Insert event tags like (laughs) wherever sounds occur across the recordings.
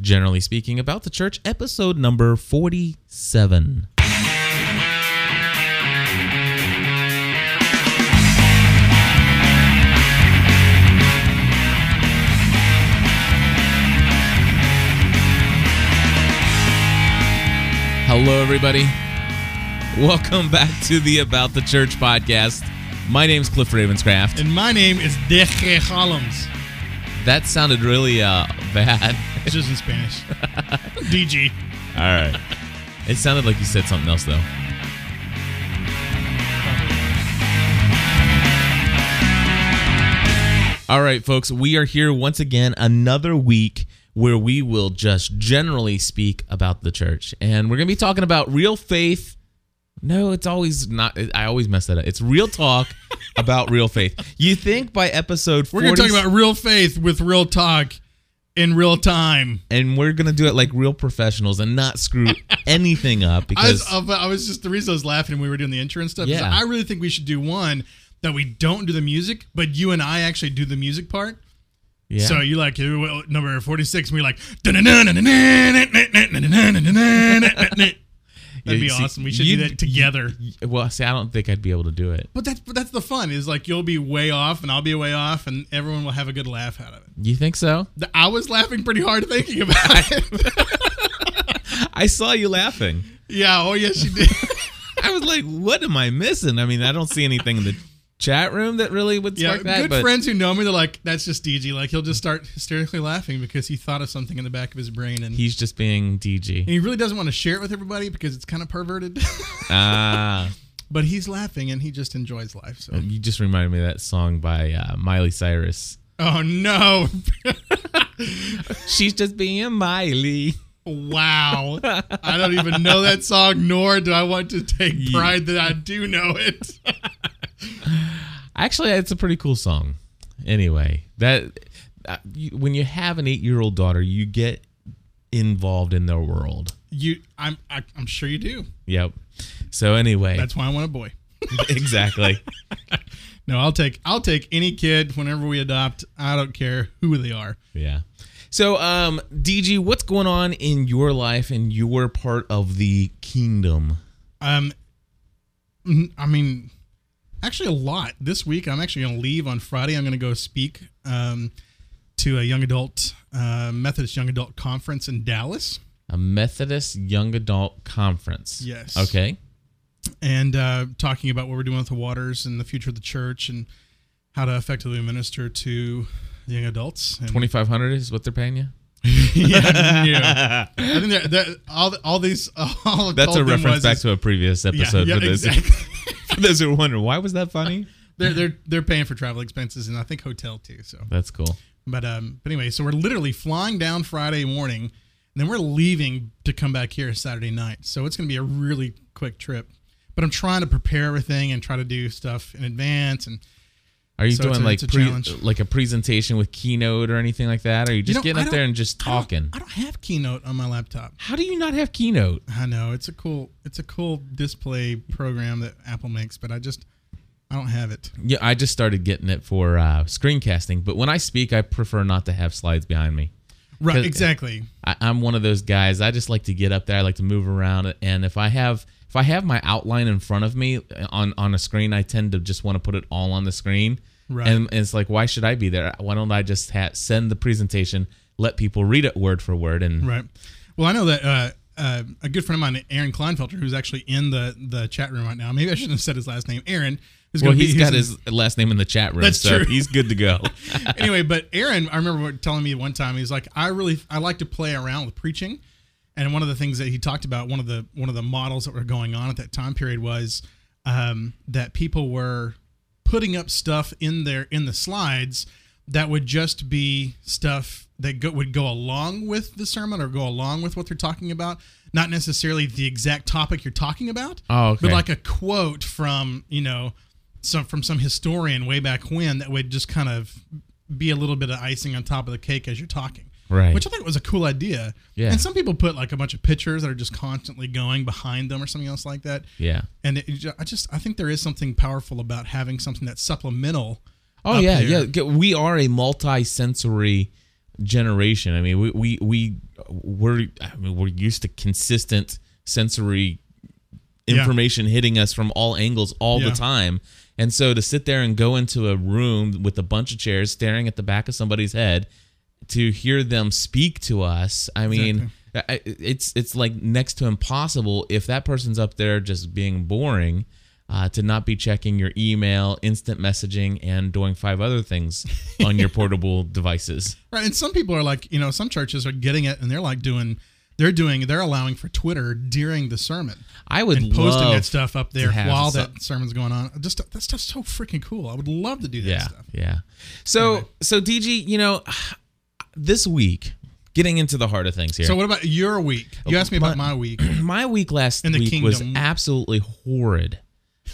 generally speaking, about the church, episode number 47. Hello, everybody. Welcome back to the About the Church podcast. My name's Cliff Ravenscraft. And my name is Deje Hollums. That sounded really uh, bad. It's just in Spanish. (laughs) DG. All right. It sounded like you said something else, though. All right, folks, we are here once again, another week where we will just generally speak about the church. And we're going to be talking about real faith. No, it's always not. I always mess that up. It's real talk (laughs) about real faith. You think by episode 40, We're going to talk about real faith with real talk in real time. and we're going to do it like real professionals and not screw (laughs) anything up I because was, I was just the reason I was laughing when we were doing the intro and stuff. Yeah. I really think we should do one that we don't do the music, but you and I actually do the music part. yeah. So you like uh, number forty six, and we like. (laughs) That'd be see, awesome. We should do that together. well, see, I don't think I'd be able to do it. But that's but that's the fun. Is like you'll be way off and I'll be way off, and everyone will have a good laugh out of it. You think so? I was laughing pretty hard thinking about (laughs) it. (laughs) I saw you laughing. yeah. Oh yes, you did. (laughs) I was like, what am I missing? I mean, I don't see anything in the chat room that really would Yeah, spark that. good but friends who know me, they're like, "That's just DG." Like he'll just start hysterically laughing because he thought of something in the back of his brain, and, and he's just being DG. And he really doesn't want to share it with everybody because it's kind of perverted. Ah, (laughs) but he's laughing and he just enjoys life. So, you just reminded me of that song by uh, Miley Cyrus. oh no, (laughs) She's just being Miley. wow! (laughs) I don't even know that song, nor do I want to take pride that I do know it. Actually, it's a pretty cool song. Anyway, that uh, you, when you have an eight-year-old daughter, you get involved in their world. you, I'm, I, I'm sure you do. Yep. So anyway, That's why I want a boy. (laughs) exactly. (laughs) No, I'll take, I'll take any kid whenever we adopt. I don't care who they are. Yeah. So, um, DG, what's going on in your life and your part of the kingdom? Um, I mean, actually, a lot this week. I'm actually going to leave on Friday. I'm going to go speak um, to a young adult uh, Methodist young adult conference in Dallas, A Methodist young adult conference. Yes. Okay. and uh, talking about what we're doing with the waters and the future of the church and how to effectively minister to young adults. Twenty five hundred is what they're paying you. yeah, (laughs) yeah. I (laughs) think that, that all all these (laughs) all That's a reference back is- to a previous episode yeah, for those exactly. For those who are wondering why was that funny. (laughs) they're they're they're paying for travel expenses and I think hotel too. So That's cool. But um, but anyway, so we're literally flying down Friday morning, and then we're leaving to come back here Saturday night. So it's going to be a really quick trip. But I'm trying to prepare everything and try to do stuff in advance. And Are you So doing a- like a pre, like a presentation with Keynote or anything like that? Or are you just know, getting I up there and just I don't- talking? I don't, have Keynote on my laptop. How do you not have Keynote? I know it's a cool it's a cool display program that Apple makes, but I just I don't have it. Yeah, I just started getting it for uh, screencasting, but when I speak, I prefer not to have slides behind me. Right, exactly. I, I'm one of those guys. I just like to get up there. I like to move around, and if I have if I have my outline in front of me on on a screen, I tend to just want to put it all on the screen. Right. And, and it's like, why should I be there? Why don't I just ha- send the presentation, let people read it word for word, and Right. Well, I know that uh, uh, a good friend of mine, Aaron Kleinfelter, who's actually in the the chat room right now. Maybe I shouldn't have said his last name. Aaron. Who's well, gonna be- he's got his last name in the chat room, That's so true. he's good to go. (laughs) (laughs) anyway, but Aaron, I remember telling me one time he's like, I really I like to play around with preaching, and one of the things that he talked about, one of the one of the models that were going on at that time period was um, that people were putting up stuff in there in the slides that would just be stuff that go, would go along with the sermon or go along with what they're talking about, not necessarily the exact topic you're talking about. Oh, okay. But like a quote from you know some from some historian way back when that would just kind of be a little bit of icing on top of the cake as you're talking. Right. Which I think was a cool idea. Yeah. And some people put like a bunch of pictures that are just constantly going behind them or something else like that. yeah. And it, I just I think there is something powerful about having something that's supplemental. Oh yeah, there. yeah. We are a multi-sensory generation. I mean, we we we we're I mean, we're used to consistent sensory Yeah. information hitting us from all angles all Yeah. the time. And so to sit there and go into a room with a bunch of chairs staring at the back of somebody's head to hear them speak to us, I mean, it's it's like next to impossible if that person's up there just being boring uh, to not be checking your email, instant messaging, and doing five other things (laughs) on your portable devices. Right, and some people are like, you know, some churches are getting it, and they're like doing, they're doing, they're allowing for Twitter during the sermon I would and posting love that stuff up there while that sermon's going on. Just that stuff's so freaking cool. I would love to do that yeah, stuff. yeah. So Anyway. so DG, you know, this week, getting into the heart of things here. So what about your week? You asked me about My- my week. (clears throat) my week last In the week was kingdom. absolutely horrid.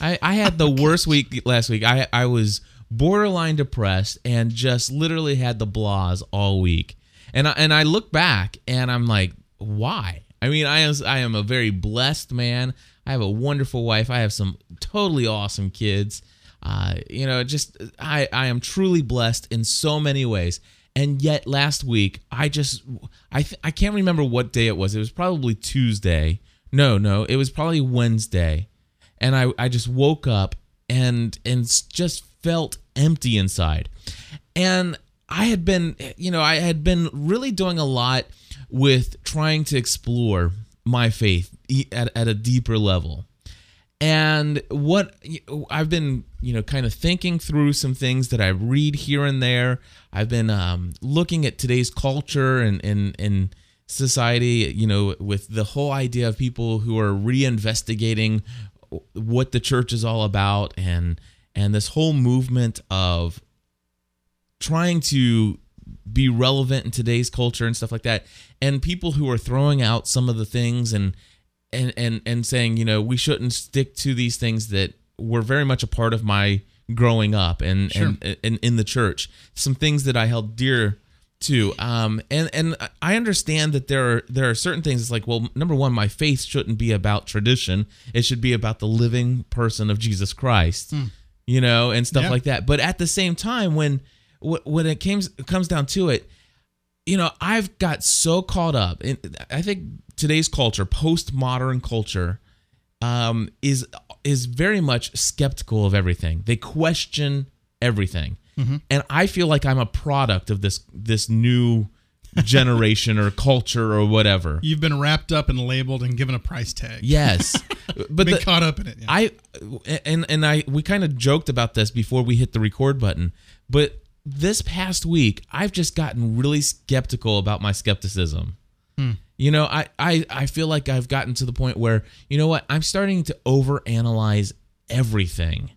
I, I had (laughs) the worst week last week. I I was borderline depressed and just literally had the blahs all week. And I, and I look back and I'm like, why? I mean, I am I am a very blessed man. I have a wonderful wife. I have some totally awesome kids. Uh, you know, just I I am truly blessed in so many ways. And yet last week I just I th- I can't remember what day it was. It was probably Tuesday. No, no, it was probably Wednesday. And I I just woke up and and just felt empty inside. And I had been, you know, I had been really doing a lot with trying to explore my faith at, at a deeper level. And what I've been, you know, kind of thinking through some things that I read here and there. I've been um, looking at today's culture and and and society, you know, with the whole idea of people who are reinvestigating what the church is all about, and and this whole movement of trying to be relevant in today's culture and stuff like that and people who are throwing out some of the things and and and and saying you know we shouldn't stick to these things that were very much a part of my growing up and Sure. and, and in the church. Some things that I held dear to. Um and and I understand that there are there are certain things it's like well number one my faith shouldn't be about tradition. It should be about the living person of Jesus Christ you know and stuff Yeah. like that. But at the same time when when it comes comes down to it you know, I've got so caught up in I think today's culture, postmodern culture, um, is is very much skeptical of everything. They question everything. And I feel like I'm a product of this this new (laughs) generation or culture or whatever. You've been wrapped up and labeled and given a price tag. Yes. (laughs) But the, caught up in it. yeah. I and and I we kind of joked about this before we hit the record button, but this past week I've just gotten really skeptical about my skepticism. You know, I, I I feel like I've gotten to the point where you know what I'm starting to overanalyze everything,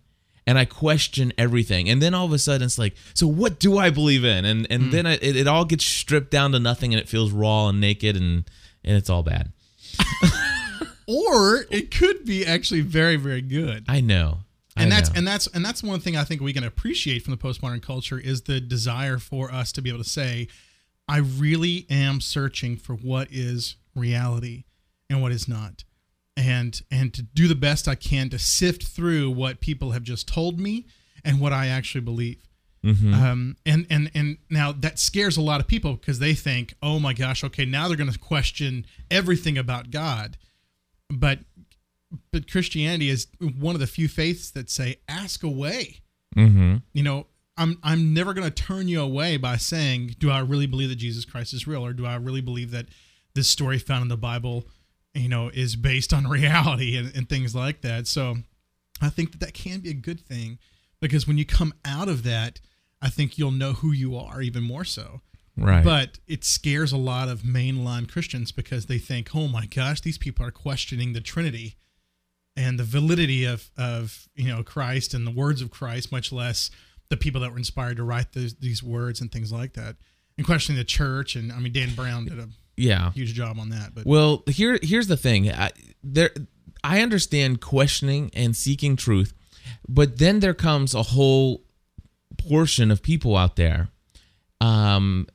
and I question everything, and then all of a sudden it's like, so what do I believe in? And and hmm. then it, it all gets stripped down to nothing, and it feels raw and naked, and and it's all bad. (laughs) or it could be actually very, very good. I know, I and that's know. and that's and that's one thing I think we can appreciate from the postmodern culture is the desire for us to be able to say, I really am searching for what is reality and what is not. And and to do the best I can to sift through what people have just told me and what I actually believe. Mm-hmm. Um, and and and now that scares a lot of people because they think, oh my gosh, okay, now they're going to question everything about God. But but Christianity is one of the few faiths that say, ask away. mm-hmm. You know, I'm I'm never going to turn you away by saying, do I really believe that Jesus Christ is real, or do I really believe that this story found in the Bible, you know, is based on (laughs) reality and, and things like that. So I think that that can be a good thing because when you come out of that, I think you'll know who you are even more so. right. But it scares a lot of mainline Christians because they think, oh my gosh, these people are questioning the Trinity and the validity of, of you know Christ and the words of Christ, much less the people that were inspired to write those, these words and things like that, and questioning the church. And I mean, Dan Brown did a yeah. huge job on that. But Well, here here's the thing. I, there, I understand questioning and seeking truth, but then there comes a whole portion of people out there. Um,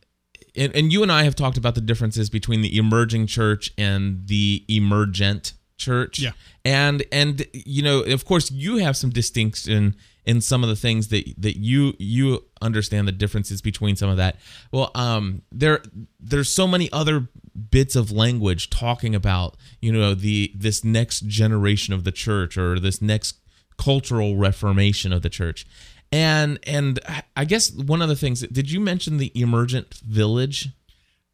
and, and you and I have talked about the differences between the emerging church and the emergent church. Yeah. And and you know, of course, you have some distinction in some of the things that that you you understand the differences between some of that. Well, um, there there's so many other bits of language talking about you know the this next generation of the church or this next cultural reformation of the church and and i guess one of the things did you mention the emergent village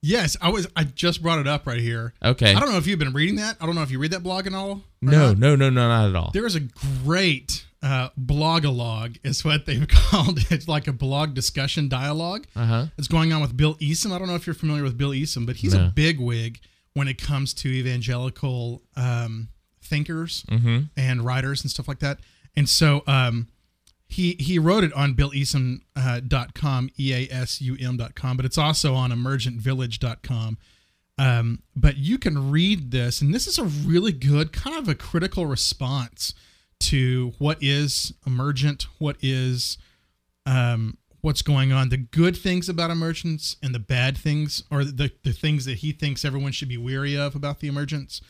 Yes, I was. I just brought it up right here. Okay. I don't know if you've been reading that. I don't know if you read that blog and all. no not. no no no not at all There is a great uh, blogalog, is what they've (laughs) called it. It's like a blog discussion dialogue. uh-huh That's going on with Bill Easum. I don't know if you're familiar with Bill Easum, but he's No. a big wig when it comes to evangelical um, thinkers mm-hmm and writers and stuff like that. And so um, he he wrote it on BillEasum.com, uh, dot com, e a s u m dot com, but it's also on emergentvillage.com. Um, but you can read this, and this is a really good kind of a critical response to what is emergent, what is um, what's going on, the good things about emergence and the bad things, or the, the things that he thinks everyone should be weary of about the emergence.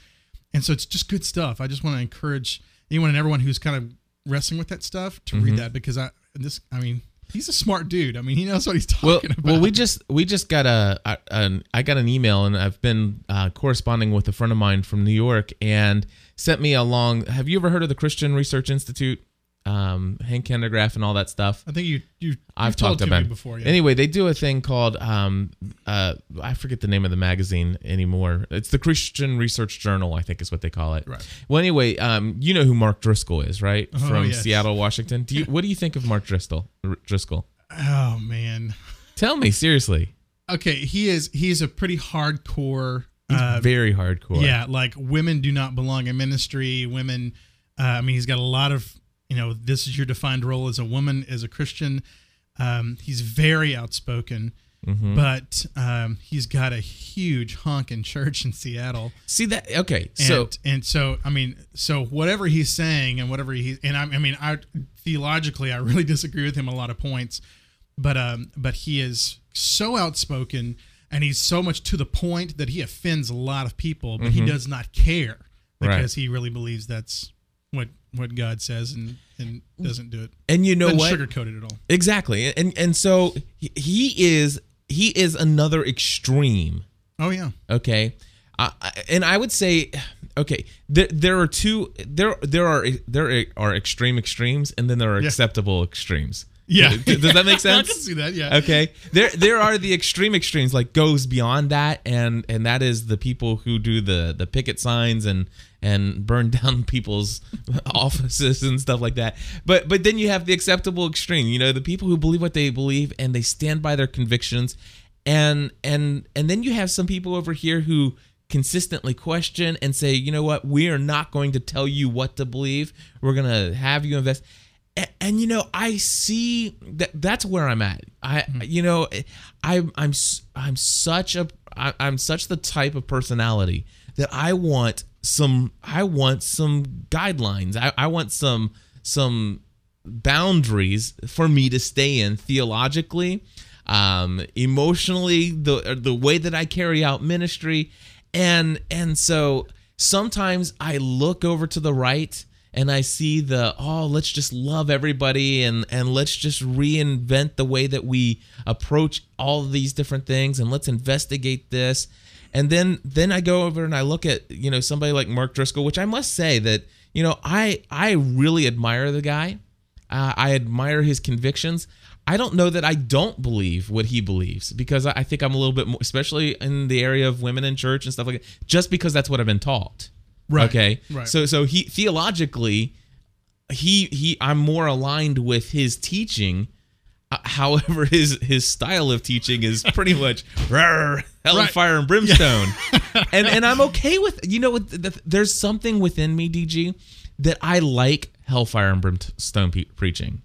And so it's just good stuff. I just want to encourage anyone and everyone who's kind of wrestling with that stuff to read that because I this I mean he's a smart dude. I mean he knows what he's talking well, about. well, we just we just got a, a an, I got an email and I've been uh, corresponding with a friend of mine from New York and sent me along. Have you ever heard of the Christian Research Institute? Um, Hank Hanegraaff and all that stuff. I think you you I've talked about it. before. Yeah. Anyway, they do a thing called um, uh, I forget the name of the magazine anymore. It's the Christian Research Journal, I think is what they call it. Right. Well, anyway, um, you know who Mark Driscoll is, right? Oh, From yes. Seattle, Washington. Do you what do you think of Mark Driscoll? Driscoll. oh man. Tell me seriously. Okay, he is he's a pretty hardcore uh, Very hardcore. Yeah, like women do not belong in ministry. Women, uh, I mean, he's got a lot of, you know, this is your defined role as a woman, as a Christian. Um, he's very outspoken, Mm-hmm. but um, he's got a huge hunk in church in Seattle. See that? Okay. And, So and so, I mean, so whatever he's saying and whatever he, and I, I mean, I theologically, I really disagree with him a lot of points, but, um, but he is so outspoken and he's so much to the point that he offends a lot of people, but he does not care Mm-hmm. Right. because he really believes that's what, what God says and, and doesn't do it. and you know doesn't what? sugarcoat it at all. Exactly. And and so he- is he is another extreme. Oh yeah. Okay. Uh, and I would say, okay, there there are two there there are there are extreme extremes, and then there are Yeah. acceptable extremes. Yeah. Does that make sense? (laughs) I can see that. Yeah. okay there there are the extreme extremes like goes beyond that and and that is the people who do the the picket signs and and burn (laughs) down people's (laughs) offices and stuff like that but but then you have the acceptable extreme you know the people who believe what they believe and they stand by their convictions and and and then you have some people over here who consistently question and say you know what we are not going to tell you what to believe we're going to have you invest and, and you know i see that that's where i'm at. I you know i i'm i'm such a I, i'm such the type of personality that i want some i want some guidelines. I, I want some some boundaries for me to stay in theologically um emotionally the the way that i carry out ministry. And and so sometimes i look over to the right and i see the oh let's just love everybody and and let's just reinvent the way that we approach all these different things and let's investigate this and then then i go over and i look at you know somebody like mark driscoll which i must say that you know i i really admire the guy uh, I admire his convictions. I don't know that I don't believe what he believes because I think I'm a little bit more, especially in the area of women in church and stuff like that, just because that's what I've been taught. Right, Okay. right. So so he theologically, he he I'm more aligned with his teaching. Uh, however, (laughs) his his style of teaching is pretty much (laughs) "Rawr, hell and fire and brimstone, (laughs) and and I'm okay with you know what, th- th- there's something within me, DG, that I like hellfire and brimstone pe- preaching.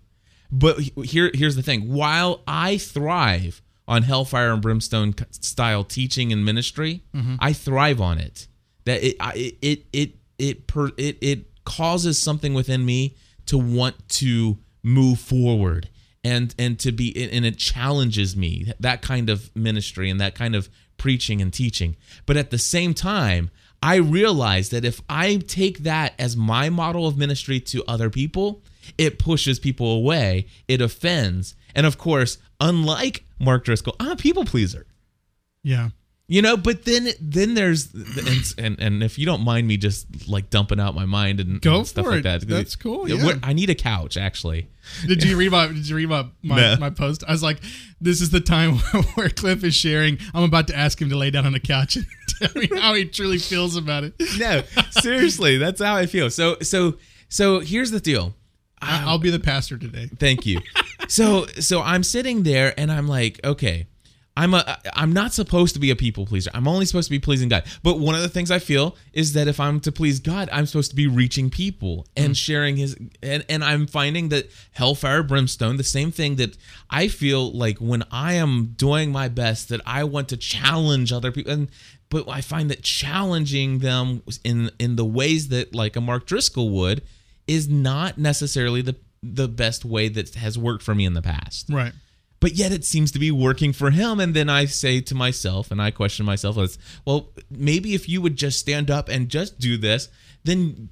But here here's the thing: while I thrive on hellfire and brimstone style teaching and ministry, I thrive on it. That it it it it it per, it it causes something within me to want to move forward and and to be and it challenges me that kind of ministry and that kind of preaching and teaching. But at the same time, I realize that if I take that as my model of ministry to other people, it pushes people away, it offends. And of course, unlike Mark Driscoll, I'm a people pleaser. Yeah. You know, but then then there's and, and and if you don't mind me just like dumping out my mind and, Go and stuff for like it. that. That's cool, Yeah, yeah. I need a couch actually. Did you read my Did you read my my, No. my post? I was like, "This is the time (laughs) where Cliff is sharing. I'm about to ask him to lay down on the couch and (laughs) tell me how he truly feels about it. No, seriously, that's how I feel. So so so here's the deal. I, I'll be the pastor today. Thank you. so so I'm sitting there and I'm like, okay, I'm a I'm not supposed to be a people pleaser. I'm only supposed to be pleasing God. But one of the things I feel is that if I'm to please God, I'm supposed to be reaching people and mm. sharing his and, and I'm finding that hellfire brimstone, the same thing that I feel like when I am doing my best that I want to challenge other people and but I find that challenging them in in the ways that like a Mark Driscoll would is not necessarily the the best way that has worked for me in the past. Right. But yet it seems to be working for him. And then I say to myself, and I question myself as, well, maybe if you would just stand up and just do this, then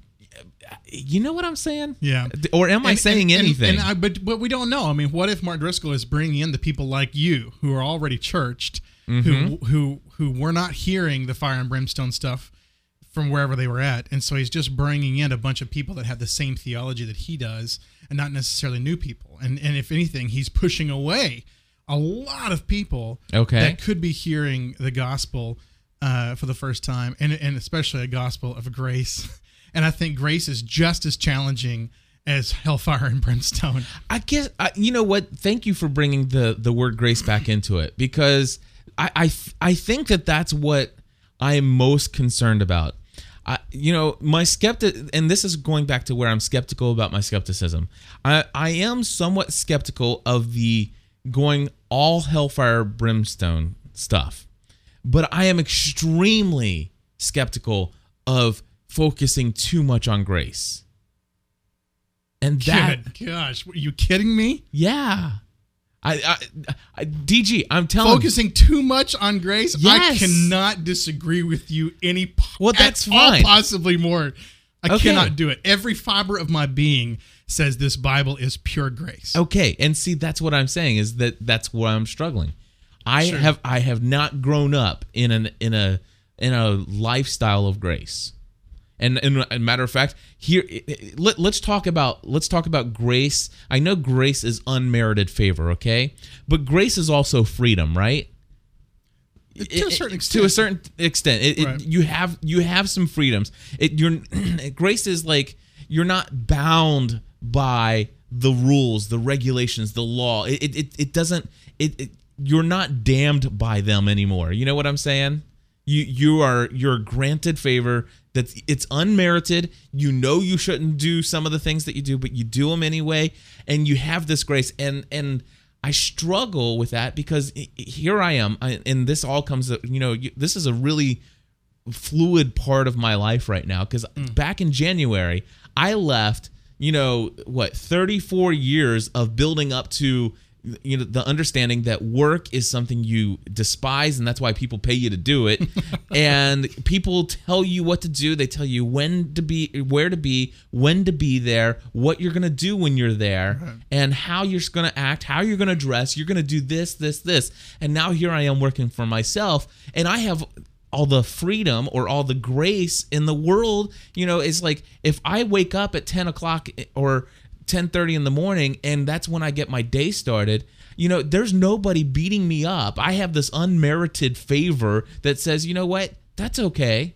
you know what I'm saying? Yeah. Or am I saying and- and- anything? And, I, but but we don't know. I mean, what if Mark Driscoll is bringing in the people like you who are already churched, Mm-hmm. who who who were not hearing the fire and brimstone stuff from wherever they were at, and so he's just bringing in a bunch of people that have the same theology that he does, and not necessarily new people. And and if anything, he's pushing away a lot of people Okay. that could be hearing the gospel uh, for the first time, and and especially a gospel of grace. (laughs) And I think grace is just as challenging as hellfire and brimstone. I guess I, you know what. Thank you for bringing the the word grace back into it because I I, I think that that's what I am most concerned about. I, you know, my skeptic, and this is going back to where I'm skeptical about my skepticism. I I am somewhat skeptical of the going all hellfire brimstone stuff, but I am extremely skeptical of focusing too much on grace. And that Good gosh, are you kidding me? yeah. I, I, I DG, I'm telling Focusing too much on grace, Yes. I cannot disagree with you any. Well, at that's all, fine. possibly more. I Okay. cannot do it. Every fiber of my being says this Bible is pure grace. Okay, and see that's what I'm saying is that that's where I'm struggling. I Sure. have I have not grown up in an in a in a lifestyle of grace. And, and a matter of fact, here let, let's talk about let's talk about grace. I know grace is unmerited favor, okay? But grace is also freedom, right? To a certain extent. to a certain extent it, it- you have you have some freedoms it you're (clears throat) grace is like you're not bound by the rules the regulations the law it it, it, it doesn't it, it you're not damned by them anymore you know what i'm saying you you are you're granted favor that it's unmerited you know you shouldn't do some of the things that you do but you do them anyway and you have this grace and and I struggle with that because here I am, and this all comes. You know, this is a really fluid part of my life right now because mm. back in January, I left. You know what? Thirty-four years of building up to you know the understanding that work is something you despise and that's why people pay you to do it. (laughs) And people tell you what to do. They tell you when to be where to be when to be there what you're going to do when you're there and how you're going to act how you're going to dress. You're going to do this this this. And now here i am working for myself and i have all the freedom or all the grace in the world. You know it's like if i wake up at 10 o'clock eh, or 10:30 in the morning and that's when I get my day started. You know, there's nobody beating me up. I have this unmerited favor that says, "You know what? That's okay.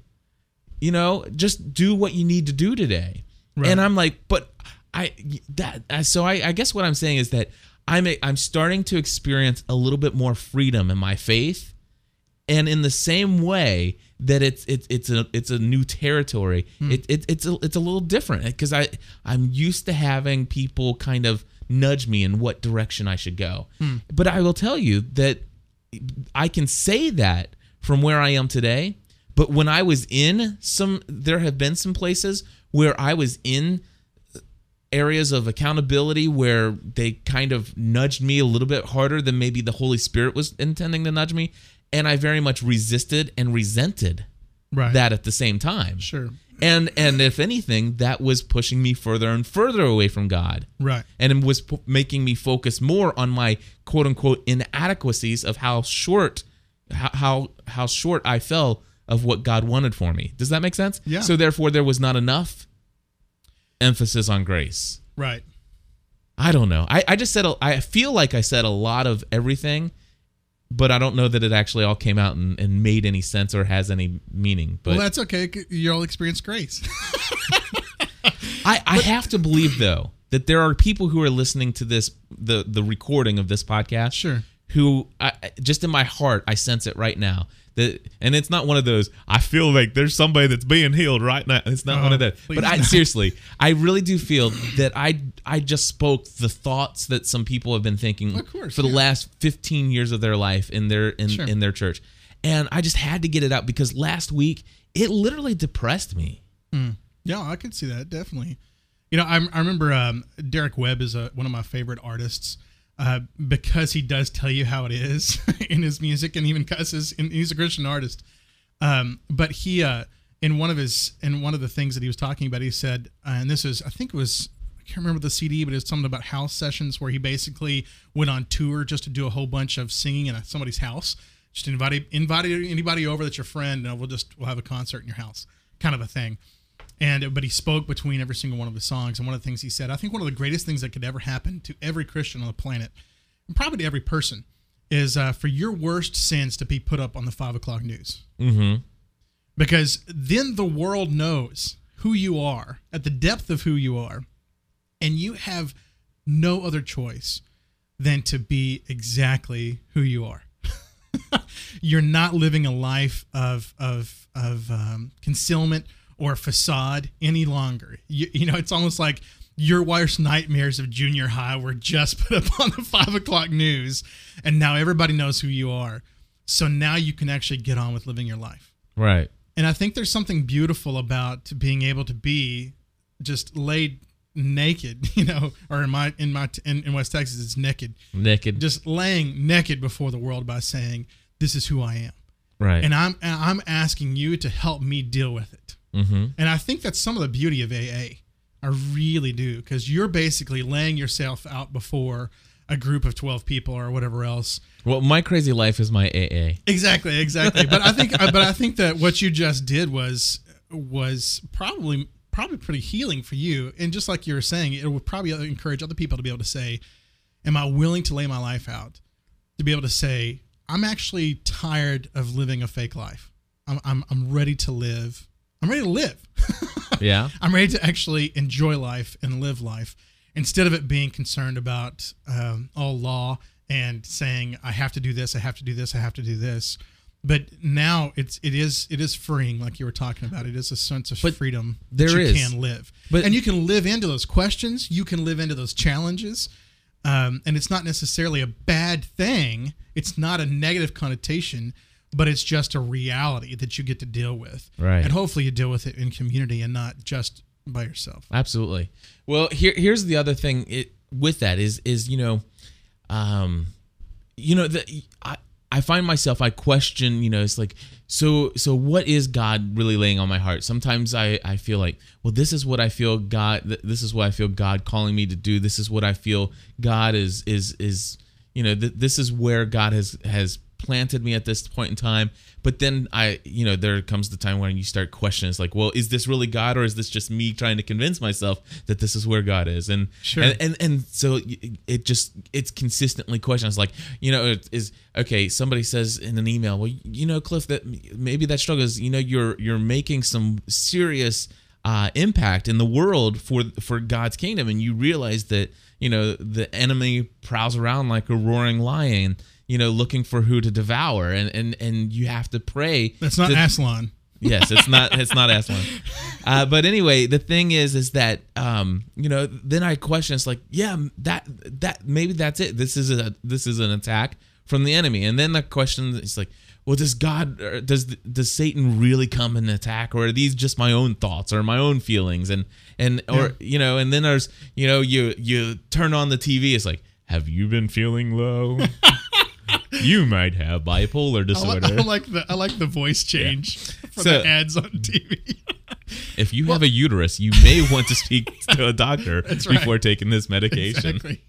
You know, just do what you need to do today." Right. And I'm like, "But I that so I I guess what I'm saying is that I'm a, I'm starting to experience a little bit more freedom in my faith and in the same way that it's it's it's a it's a new territory. Hmm. It, it it's a, it's a little different because i i'm used to having people kind of nudge me in what direction i should go. Hmm. But i will tell you that i can say that from where i am today but when i was in some there have been some places where i was in areas of accountability where they kind of nudged me a little bit harder than maybe the Holy Spirit was intending to nudge me. And I very much resisted and resented Right. that at the same time. Sure. And and if anything, that was pushing me further and further away from God. Right. And it was p- making me focus more on my quote unquote inadequacies of how short how how, how short I fell of what God wanted for me. Does that make sense? Yeah. So therefore, there was not enough emphasis on grace. Right. I don't know. I, I just said a, I feel like I said a lot of everything, but I don't know that it actually all came out and, and made any sense or has any meaning. But well, that's okay. You all experience grace. (laughs) I, I have to believe though that there are people who are listening to this the the recording of this podcast. Sure. Who I, just in my heart I sense it right now that and it's not one of those I feel like there's somebody that's being healed right now. It's not Oh, one of uh-huh. that. But I seriously, I really do feel that I I just spoke the thoughts that some people have been thinking Of course, for the yeah. last 15 years of their life in their in, Sure. in their church. And I just had to get it out because last week it literally depressed me. Hmm. Yeah, I could see that definitely. You know, I, I remember um, Derek Webb is a, one of my favorite artists uh, because he does tell you how it is (laughs) in his music and even cusses. And he's a Christian artist, um, but he uh, in one of his in one of the things that he was talking about, he said, uh, and this is I think it was I can't remember the CD, but it's something about house sessions where he basically went on tour just to do a whole bunch of singing in somebody's house. Just invite invite anybody over that's your friend, and we'll just we'll have a concert in your house, kind of a thing and but he spoke between every single one of the songs. And one of the things he said i think one of the greatest things that could ever happen to every christian on the planet and probably to every person is uh, for your worst sins to be put up on the five o'clock news. Mm-hmm. because then the world knows who you are at the depth of who you are and you have no other choice than to be exactly who you are. (laughs) You're not living a life of of of um, concealment or facade any longer. You, you know, it's almost like your worst nightmares of junior high were just (laughs) put up on the five o'clock news, and now everybody knows who you are. So now you can actually get on with living your life. Right. And I think there's something beautiful about being able to be just laid naked, (laughs) you know, or in my in my in, in West Texas it's naked, Naked. just laying naked before the world by saying, "This is who I am." right. and I'm and I'm asking you to help me deal with it. Mm-hmm. And I think that's some of the beauty of AA. I really do because you're basically laying yourself out before a group of 12 people or whatever else. Well, my crazy life is my AA. Exactly, exactly. but I think but I think that what you just did was was probably probably pretty healing for you. And just like you were saying, it would probably encourage other people to be able to say, "Am I willing to lay my life out?" To be able to say, "I'm actually tired of living a fake life. I'm I'm, I'm ready to live. I'm ready to live. (laughs) Yeah. I'm ready to actually enjoy life and live life instead of it being concerned about um, all law and saying I have to do this, I have to do this, I have to do this. But now it's it is it is freeing, like you were talking about. It is a sense of But freedom there that you is. can live, But- and you can live into those questions. You can live into those challenges, um, and it's not necessarily a bad thing. It's not a negative connotation, but it's just a reality that you get to deal with. Right. And hopefully you deal with it in community and not just by yourself. Absolutely. Well, here here's the other thing it, with that is is you know, um, you know the I I find myself I question you know it's like so so what is God really laying on my heart? Sometimes I I feel like well this is what I feel God this is what I feel God calling me to do. This is what I feel God is is is you know th- this is where God has has planted me at this point in time. But then i you know there comes the time when you start questioning. It's like well is this really god or is this just me trying to convince myself that this is where god is? And Sure. and and, and so it just it's consistently questions like you know it is okay somebody says in an email well you know cliff that maybe that struggle is you know you're you're making some serious uh, impact in the world for for God's kingdom, and you realize that you know the enemy prowls around like a roaring lion, you know, looking for who to devour, and and and you have to pray. That's not to- Aslan. yes, it's not (laughs) it's not Aslan. Uh, but anyway, the thing is, is that um, you know, then I question. It's like, yeah, that that maybe that's it. This is a this is an attack from the enemy, and then the question is like, well, does God does does Satan really come and attack, or are these just my own thoughts or my own feelings, and and or Yeah. you know, and then there's you know, you you turn on the TV, it's like, have you been feeling low? (laughs) you might have bipolar I, disorder. I like the I like the voice change (laughs) for So- the ads on TV. (laughs) If you have a uterus, you may want to speak to a doctor (laughs) right. before taking this medication. exactly.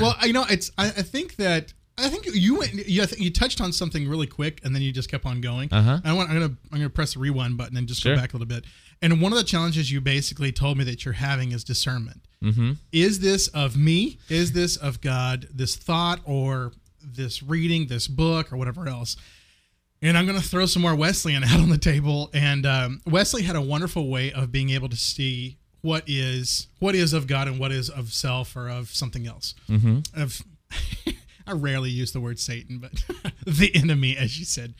well, you know, it's I, I think that I think you went. You, you touched on something really quick, and then you just kept on going. Uh-huh. I want. I'm gonna. I'm gonna press the rewind button and just Sure. go back a little bit. And one of the challenges you basically told me that you're having is discernment. Mm-hmm. Is this of me? Is this of God? This thought or this reading, this book, or whatever else? And I'm going to throw some more Wesleyan (laughs) out on the table. And um, Wesley had a wonderful way of being able to see what is what is of God and what is of self or of something else. Mm-hmm. Of (laughs) I rarely use the word Satan, but (laughs) the enemy, as you said.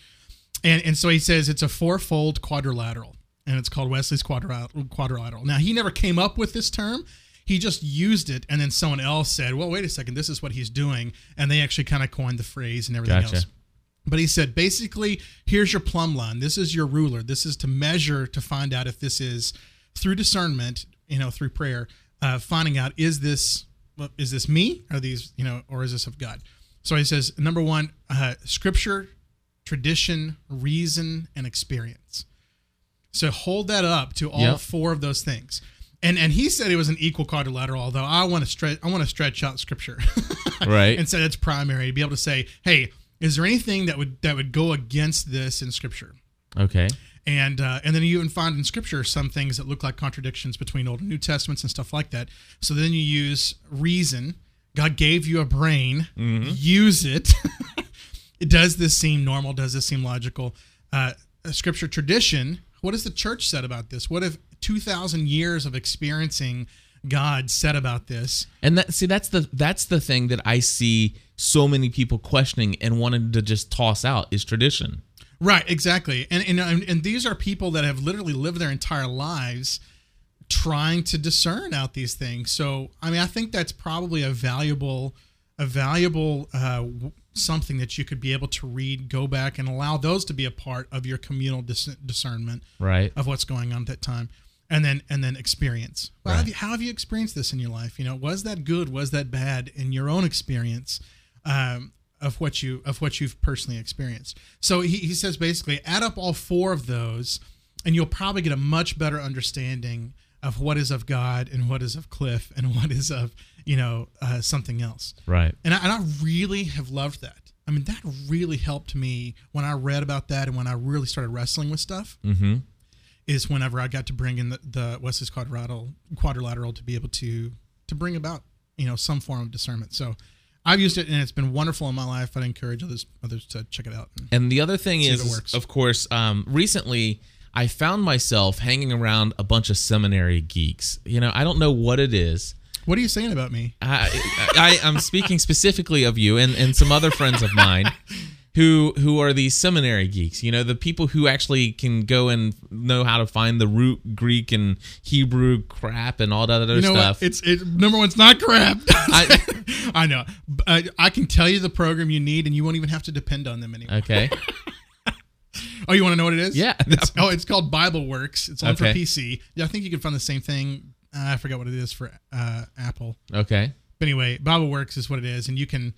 And and so he says it's a fourfold quadrilateral, and it's called Wesley's quadrilateral. quadrilateral. Now he never came up with this term. He just used it, and then someone else said, "Well, wait a second, this is what he's doing," and they actually kind of coined the phrase and everything Gotcha. else. But he said, basically, here's your plumb line. This is your ruler. This is to measure to find out if this is through discernment, you know, through prayer, uh, finding out is this well, is this me? Are these you know, or is this of God? So he says, number one, uh, scripture, tradition, reason, and experience. So hold that up to all Yep. four of those things. And and he said it was an equal quadrilateral, although I want to stretch I want to stretch out scripture. (laughs) Right. and said it's primary to be able to say, hey, is there anything that would that would go against this in scripture? Okay. And uh, and then you even find in scripture some things that look like contradictions between Old and New Testaments and stuff like that. So then you use reason. God gave you a brain. Use (laughs) it. Does this seem normal? Does this seem logical? Uh, scripture tradition. What has the church said about this? What have two thousand years of experiencing God said about this? And that see that's the that's the thing that I see so many people questioning and wanting to just toss out is tradition. Right, exactly. And, and and and these are people that have literally lived their entire lives trying to discern out these things. So, I mean, I think that's probably a valuable a valuable uh, something that you could be able to read, go back and allow those to be a part of your communal dis- discernment Right. of what's going on at that time. And then and then experience. Well, how, Right. have you, how have you experienced this in your life? You know, was that good? Was that bad in your own experience? Um, of what you of what you've personally experienced. So he, he says basically add up all four of those, and you'll probably get a much better understanding of what is of God and what is of Cliff and (laughs) what is of you know uh, something else. Right. And I, and I really have loved that. I mean, that really helped me when I read about that and when I really started wrestling with stuff. Mm-hmm. Is whenever I got to bring in the, the Wesley's quadrilateral quadrilateral to be able to to bring about you know some form of discernment. So I've used it and it's been wonderful in my life. I'd encourage others others to check it out. And the other thing is, it is, works. of course, um, recently I found myself hanging around a bunch of seminary geeks. You know, I don't know what it is. What are you saying about me? I, I I'm speaking specifically of you and, and some other friends of mine (laughs) who who are these seminary geeks. You know, the people who actually can go and know how to find the root Greek and Hebrew crap and all that other You know stuff. what? It's it, number one. It's not crap. (laughs) I- I know. I, I can tell you the program you need, and you won't even have to depend on them anymore. okay. (laughs) Oh, you want to know what it is? Yeah. (laughs) It's, oh, it's called Bible Works. It's on Okay. for PC. Yeah, I think you can find the same thing. Uh, I forgot what it is for uh, Apple. Okay. But anyway, Bible Works is what it is, and you can.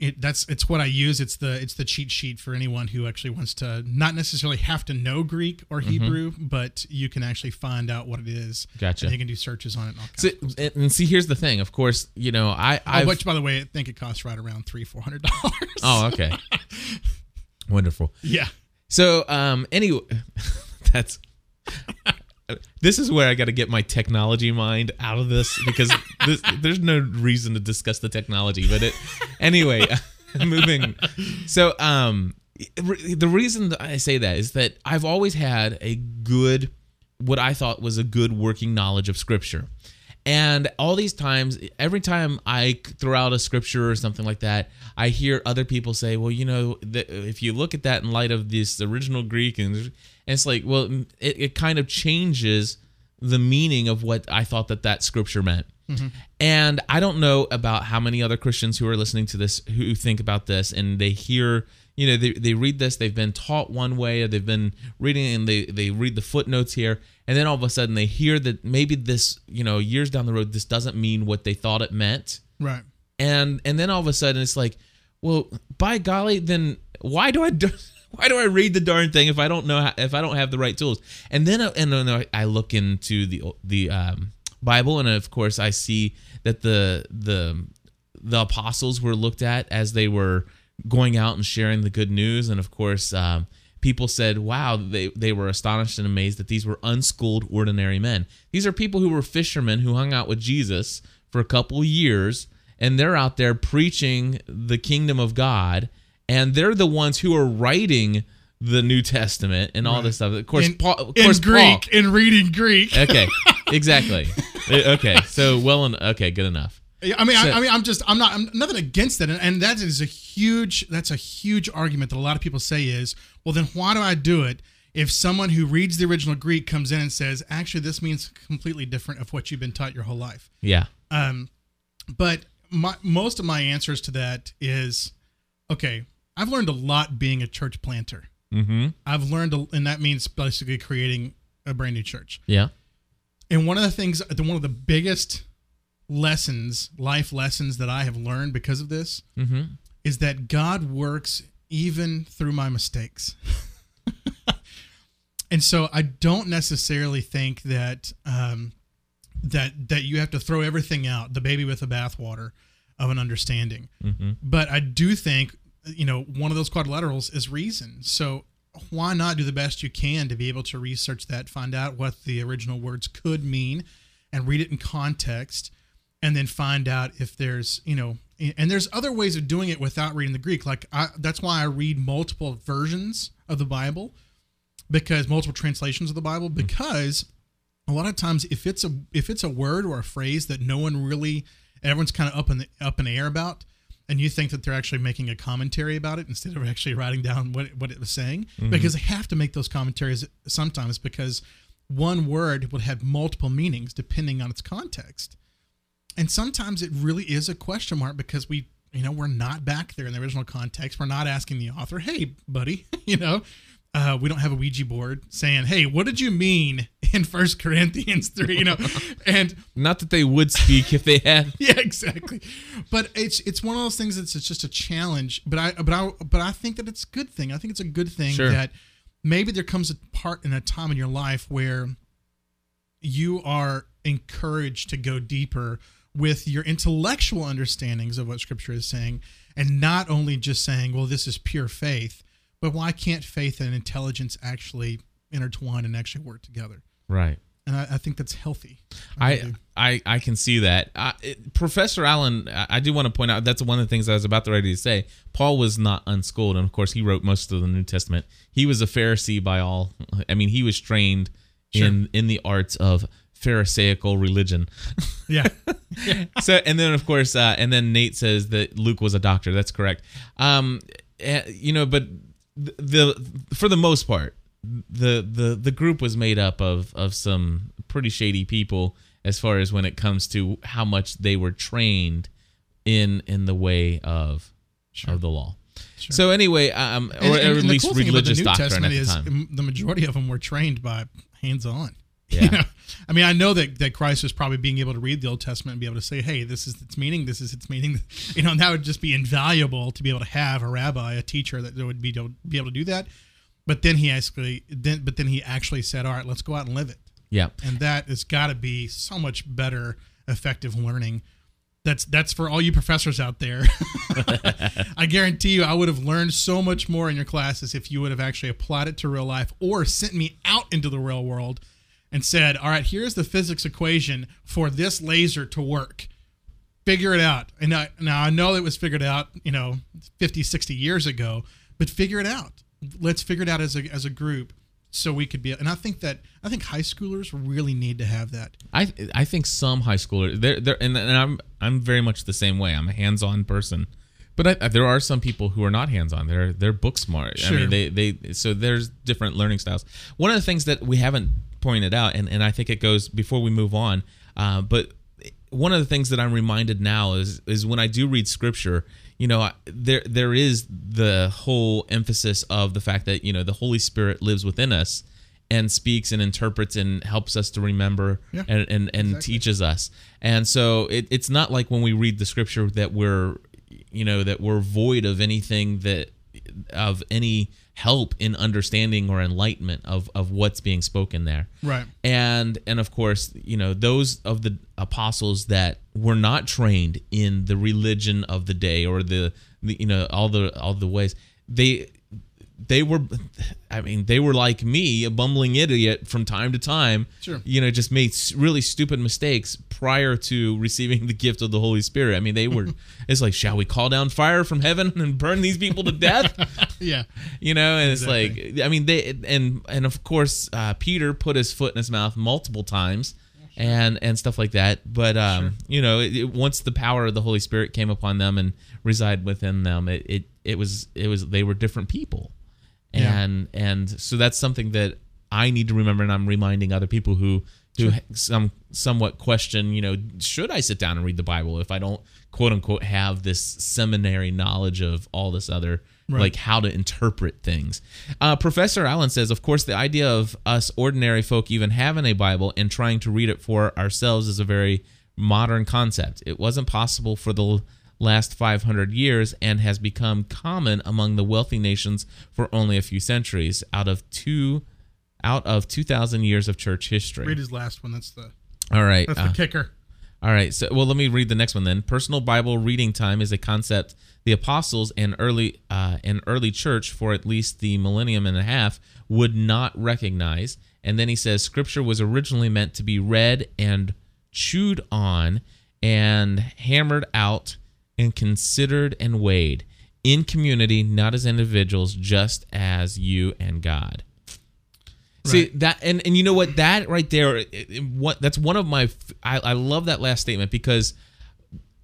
It that's it's what I use. It's the it's the cheat sheet for anyone who actually wants to not necessarily have to know Greek or Hebrew, but you can actually find out what it is. Gotcha. And you can do searches on it. And all kinds So, and see, here's the thing. Of course, you know, I Oh, I which by the way, I think it costs right around three four hundred dollars. oh okay, (laughs) wonderful. yeah. So, um, anyway, (laughs) that's this is where I got to get my technology mind out of this because (laughs) this, there's no reason to discuss the technology. But it anyway, (laughs) moving. So, um, the reason that I say that is that I've always had a good, what I thought was a good working knowledge of Scripture. And all these times, every time I throw out a scripture or something like that, I hear other people say, "Well, you know, the, if you look at that in light of this original Greek," and, and it's like, well, it, it kind of changes the meaning of what I thought that that scripture meant. Mm-hmm. And I don't know about how many other Christians who are listening to this who think about this and they hear, you know, they, they read this, they've been taught one way, or they've been reading and they, they read the footnotes here, and then all of a sudden they hear that maybe this, you know, years down the road, this doesn't mean what they thought it meant. Right. And and then all of a sudden it's like, well, by golly, then why do I do why do I read the darn thing if I don't know how, if I don't have the right tools? And then uh, and then I- look into the the um, Bible, and of course I see that the the the apostles were looked at as they were going out and sharing the good news, and of course, um, people said, "Wow!" They they were astonished and amazed that these were unschooled, ordinary men. These are people who were fishermen who hung out with Jesus for a couple years, and they're out there preaching the kingdom of God, and they're the ones who are writing the New Testament and all Right. this stuff. Of course, in, Paul, of in Greek, Paul. in reading Greek. Okay, (laughs) exactly. Uh, okay, so well, and okay, good enough. I mean, So- I, I mean, I'm just, I'm not, I'm nothing against it, and, and that is a huge, that's a huge argument that a lot of people say is, well, then why do I do it if someone who reads the original Greek comes in and says, actually, this means completely different of what you've been taught your whole life. Yeah. Um, but my, most of my answers to that is, okay, I've learned a lot being a church planter. Mm-hmm. I've learned, a, and that means basically creating a brand new church. Yeah. And one of the things, the one of the biggest lessons, life lessons that I have learned because of this Mm-hmm. is that God works even through my mistakes. (laughs) and so I don't necessarily think that um, that that you have to throw everything out, the baby with the bathwater of an understanding. Mm-hmm. But I do think you know one of those quadrilaterals is reason. So why not do the best you can to be able to research that, find out what the original words could mean, and read it in context, and then find out if there's you know and there's other ways of doing it without reading the Greek. Like I, that's why I read multiple versions of the Bible because multiple translations of the Bible hmm. because a lot of times if it's a if it's a word or a phrase that no one really everyone's kind of up in the up in the air about and you think that they're actually making a commentary about it instead of actually writing down what what it was saying? Mm-hmm. Because they have to make those commentaries sometimes because one word would have multiple meanings depending on its context. And sometimes it really is a question mark because we you know we're not back there in the original context. We're not asking the author hey buddy (laughs) you know uh, we don't have a ouija board saying hey what did you mean (laughs) in first corinthians 3 you know (laughs) and Not that they would speak if they had. (laughs) yeah exactly but it's it's one of those things that's it's just a challenge but i but i but i think that it's a good thing i think it's a good thing Sure. that maybe there comes a part in a time in your life where you are encouraged to go deeper with your intellectual understandings of what scripture is saying and not only just saying well this is pure faith but why can't faith and intelligence actually intertwine and actually work together Right. and i, I think that's healthy I, do. I I can see that. I, it- Professor Allen, I I do want to point out that's one of the things I was about to ready to say. Paul was not unschooled, and of course, he wrote most of the New Testament. He was a Pharisee by all. I mean, he was trained in in the arts of Pharisaical religion. (laughs) yeah so and then of course uh, and then Nate says that Luke was a doctor. That's correct. Um, eh, you know, but the, the for the most part, the the the group was made up of of some pretty shady people as far as when it comes to how much they were trained in in the way of of the law. So anyway, um, or And- and- at least cool religious doctrine Testament at the time. the majority of them were trained by hands-on. (laughs) Yeah. You know? I mean, I know that, that Christ was probably being able to read the Old Testament and be able to say, "Hey, this is its meaning. This is its meaning." (laughs) You know, and that would just be invaluable to be able to have a rabbi, a teacher that would be able, be able to do that. But then he actually, then but then he actually said, "All right, let's go out and live it." Yeah. and that has got to be so much better effective learning that's that's for all you professors out there (laughs) i guarantee you i would have learned so much more in your classes if you would have actually applied it to real life or sent me out into the real world and said all right here's the physics equation for this laser to work figure it out and I, now i know it was figured out you know 50 60 years ago but figure it out let's figure it out as a, as a group so we could be and i think that i think high schoolers really need to have that I I think some high schoolers they're, they're and, and I'm I'm very much the same way. I'm a hands-on person, but I, there are some people who are not hands-on. They're they're book smart. sure. I mean, they they so there's different learning styles. One of the things that we haven't pointed out, and and I think it goes before we move on, uh, but one of the things that I'm reminded now is is when I do read scripture, you know, I- there there is the whole emphasis of the fact that you know the Holy Spirit lives within us and speaks and interprets and helps us to remember Yeah, and and, and teaches us. And so it, it's not like when we read the scripture that we're you know that we're void of anything that of any help in understanding or enlightenment of of what's being spoken there Right. and and of course you know those of the apostles that were not trained in the religion of the day or the, the you know all the all the ways they they were i mean they were like me a bumbling idiot from time to time Sure. you know just made really stupid mistakes prior to receiving the gift of the holy spirit. I mean they were (laughs) it's like shall we call down fire from heaven (laughs) and burn these people to death? (laughs) Yeah. you know and it's like i mean they and and of course uh, peter put his foot in his mouth multiple times and and stuff like that. But um you know it, it- once the power of the holy spirit came upon them and resided within them it it, it was it was they were different people Yeah. and and so that's something that i need to remember and i'm reminding other people who who some somewhat question you know should i sit down and read the bible if i don't quote unquote have this seminary knowledge of all this other Right. like how to interpret things. Uh, Professor Allen says, of course, the idea of us ordinary folk even having a Bible and trying to read it for ourselves is a very modern concept. It wasn't possible for the last 500 years and has become common among the wealthy nations for only a few centuries out of two out of 2000 years of church history. Read his last one. That's the All right. that's uh, the kicker. all right. So, well, let me read the next one then. Personal Bible reading time is a concept the apostles and early uh, and early church for at least the millennium and a half would not recognize. And then he says Scripture was originally meant to be read and chewed on and hammered out and considered and weighed in community, not as individuals, just as you and God. See that, and and you know what? That right there, it, it- what that's one of my. I love that last statement because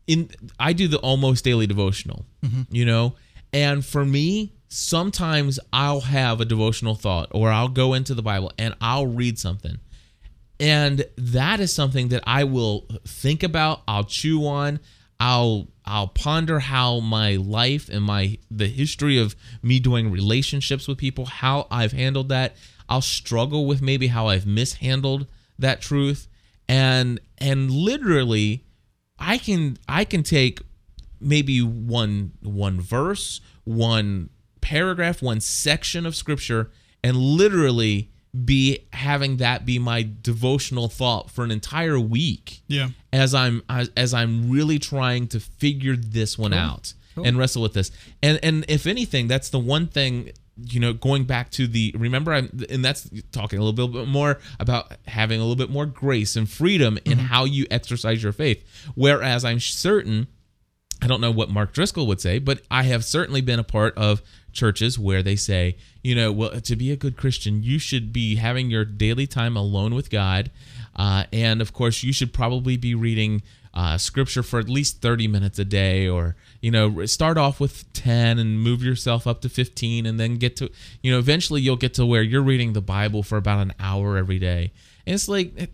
in I do the almost daily devotional, mm-hmm. you know, and for me, sometimes I'll have a devotional thought or I'll go into the Bible and I'll read something, and that is something that I will think about. I'll chew on. I'll I'll ponder how my life and my the history of me doing relationships with people, how I've handled that. I'll struggle with maybe how I've mishandled that truth, and and literally, I can I can take maybe one one verse, one paragraph, one section of scripture and literally be having that be my devotional thought for an entire week Yeah. as I'm as, as I'm really trying to figure this one out Cool. and wrestle with this. And and if anything, that's the one thing you know going back to the remember I'm and that's talking a little bit more about having a little bit more grace and freedom in mm-hmm. how you exercise your faith. Whereas I'm certain I don't know what Mark Driscoll would say, but I have certainly been a part of churches where they say, you know, well, to be a good Christian, you should be having your daily time alone with God. Uh, and of course, you should probably be reading uh, scripture for at least 30 minutes a day, or, you know, start off with 10 and move yourself up to 15, and then get to, you know, eventually you'll get to where you're reading the Bible for about an hour every day. And it's like,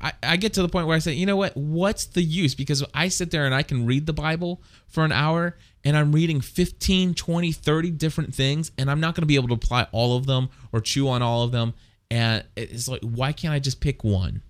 I, I get to the point where I say, you know what? What's the use? Because I sit there and I can read the Bible for an hour and I'm reading 15, 20, 30 different things and I'm not going to be able to apply all of them or chew on all of them. And it's like, why can't I just pick one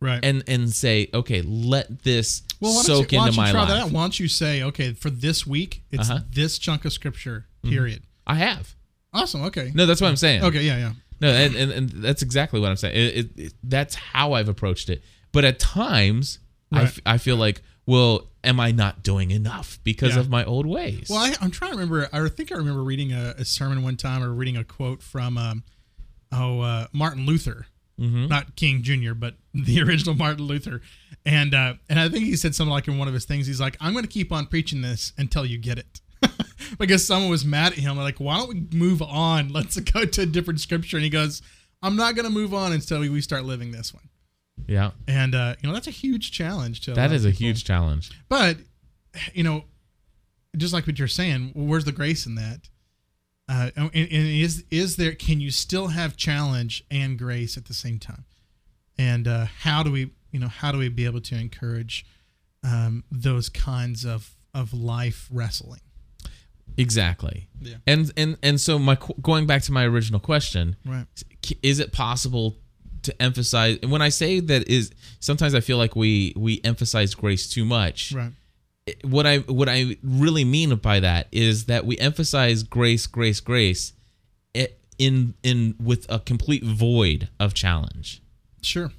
Right. and and say, okay, let this well, soak you, why into my try life? that? Why don't you say, okay, for this week, it's Uh-huh. this chunk of scripture. Period. I have. Awesome. Okay. No, that's what I'm saying. Okay. Yeah. Yeah. No, and, and, and that's exactly what I'm saying. It, it, it- that's how I've approached it. But at times, I, Right. f- I feel like, well, am I not doing enough because Yeah. of my old ways? Well, I, I'm trying to remember. I think I remember reading a, a sermon one time or reading a quote from, um, oh, uh, Martin Luther, Mhm. not King Jr., but (laughs) the original Martin Luther, and uh, and I think he said something like in one of his things, he's like, "I'm going to keep on preaching this until you get it." (laughs) because someone was mad at him, like, "Why don't we move on? Let's (laughs) go to a different scripture." And he goes, "I'm not going to move on until we start living this one." Yeah, And uh, you know that's a huge challenge to. that is a people. huge challenge. But you know, just like what you're saying, where's the grace in that? Uh, and, and is is there? Can you still have challenge and grace at the same time? And uh, how do we, you know, how do we be able to encourage um, those kinds of of life wrestling? Exactly. Yeah. And and and so my going back to my original question, Right. is it possible to emphasize and when I say that is sometimes I feel like we we emphasize grace too much. Right. Eh, what I what I really mean by that is that we emphasize grace, grace, grace, eh, in in with a complete void of challenge. Sure.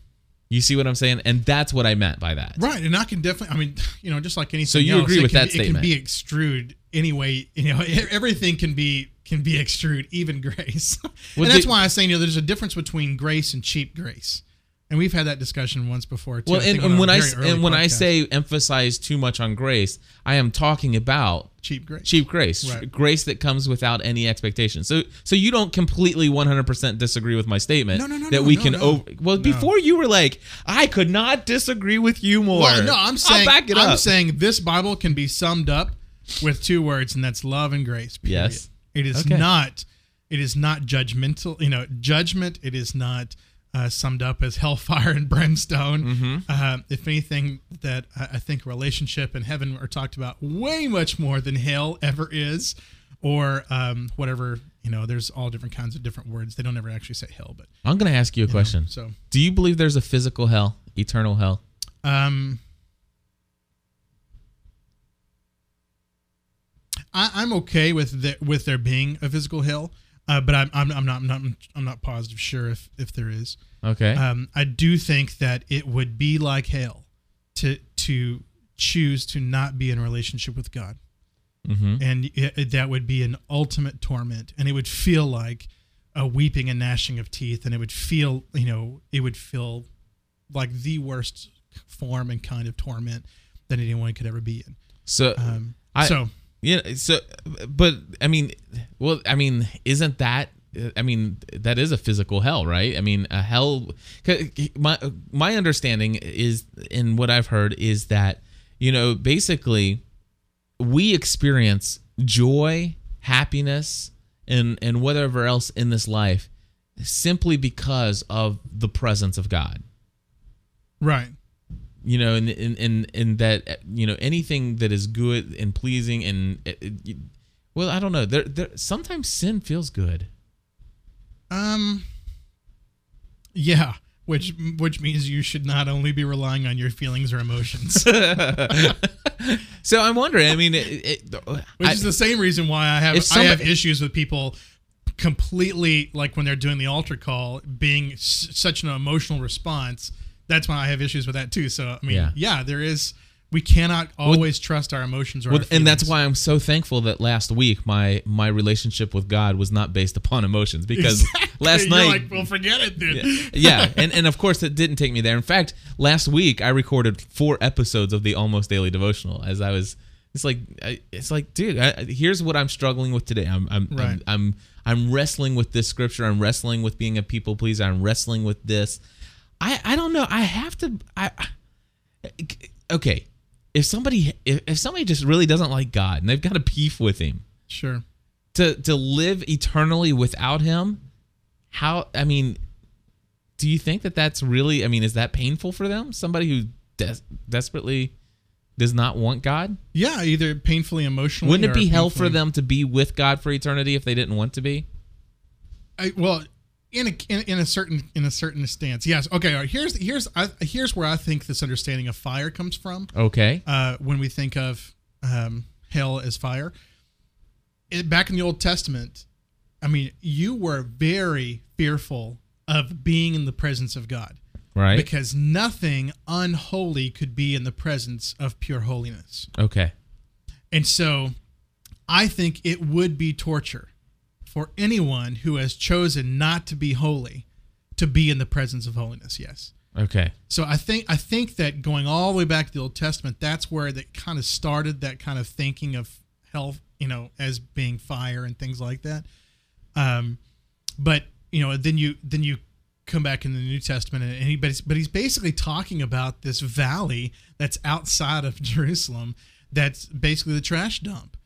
You see what I'm saying? And that's what I meant by that. Right, and I can definitely. I mean, (sighs) you know, just like anything. So you else, agree it with can that be, It can be extrude anyway. You know, (laughs) everything can be can be extrude, even grace. (laughs) And that's why I say, you know, there's a difference between grace and cheap grace, and we've had that discussion once before too. Well, and, and when I very s- early and when I say emphasize too much on grace, I am talking about cheap grace, cheap grace, Right. grace that comes without any expectation. So, so you don't completely 100% disagree with my statement No, no, no, that we can over. Well, before you were like, I could not disagree with you more. Well, no, I'm saying I'll back it I'm saying this Bible can be summed up with two words, and that's love and grace. Period. Yes. It is Okay. not. It is not judgmental. You know, judgment. It is not uh, summed up as (laughs) hellfire and brimstone. Mm-hmm. Uh, if anything, that I, I think relationship and heaven are talked about way much more than hell ever is, or um, whatever. You know, there's all different kinds of different words. They don't ever actually say hell, but I'm going to ask you a question. so Do you believe there's a physical hell, eternal hell? Um, I, I'm okay with the, with there being a physical hell, uh, but I'm, I'm I'm not I'm not I'm not positive sure if if there is. Okay. Um, I do think that it would be like hell to to choose to not be in a relationship with God, mm-hmm. and it- that would be an ultimate torment, and it would feel like a weeping and gnashing of teeth, and it would feel you know it would feel like the worst form and kind of torment that anyone could ever be in. So, Um, I- so Yeah. So, but I mean, well, I mean, isn't that? I mean, that is a physical hell, right? I mean, a hell. My my understanding is, and what I've heard is that you know, basically, we experience joy, happiness, and and whatever else in this life simply because of the presence of God right, you know and in in in that you know anything that is good and pleasing and it, it- well i don't know there there sometimes sin feels good um, yeah, which which means you should not only be relying on your feelings or emotions, (laughs) (laughs) so i'm wondering i mean it, it, which I- is the same reason why I have If I have issues with people completely like when they're doing the altar call being s- such an emotional response. That's why I have issues with that too. So I mean, Yeah. yeah, there is. We cannot always trust our emotions or well, our and that's why I'm so thankful that last week my my relationship with God was not based upon emotions because Exactly. (laughs) last You're night like, well, forget it, dude. yeah, and, and of course it didn't take me there. In fact, last week I recorded four episodes of the Almost Daily Devotional as I was. It's like I- it's like, dude, I, here's what I'm struggling with today. I'm I'm, Right. I'm I'm I'm wrestling with this scripture. I'm wrestling with being a people pleaser. I'm wrestling with this. I I don't know. I have to. I okay. If somebody if, if somebody just really doesn't like God and they've got a beef with him Sure. to to live eternally without him how i mean do you think that that's really i mean is that painful for them somebody who des- desperately does not want god Yeah, either painfully emotionally. wouldn't it be hell for them to be with god for eternity if they didn't want to be I, well, in a in, in a certain in a certain stance, yes. Okay, all right. Here's here's I, here's where I think this understanding of fire comes from. okay Uh, when we think of um, hell as fire, it, back in the Old Testament, I mean, you were very fearful of being in the presence of God right because nothing unholy could be in the presence of pure holiness. okay And so I think it would be torture for anyone who has chosen not to be holy to be in the presence of holiness. Yes. okay So I think I think that going all the way back to the Old Testament, that's where that kind of started that kind of thinking of hell, you know, as being fire and things like that. Um, but you know, then you then you come back in the New Testament, and he but he's, but he's basically talking about this valley that's outside of (laughs) Jerusalem, that's basically the trash dump,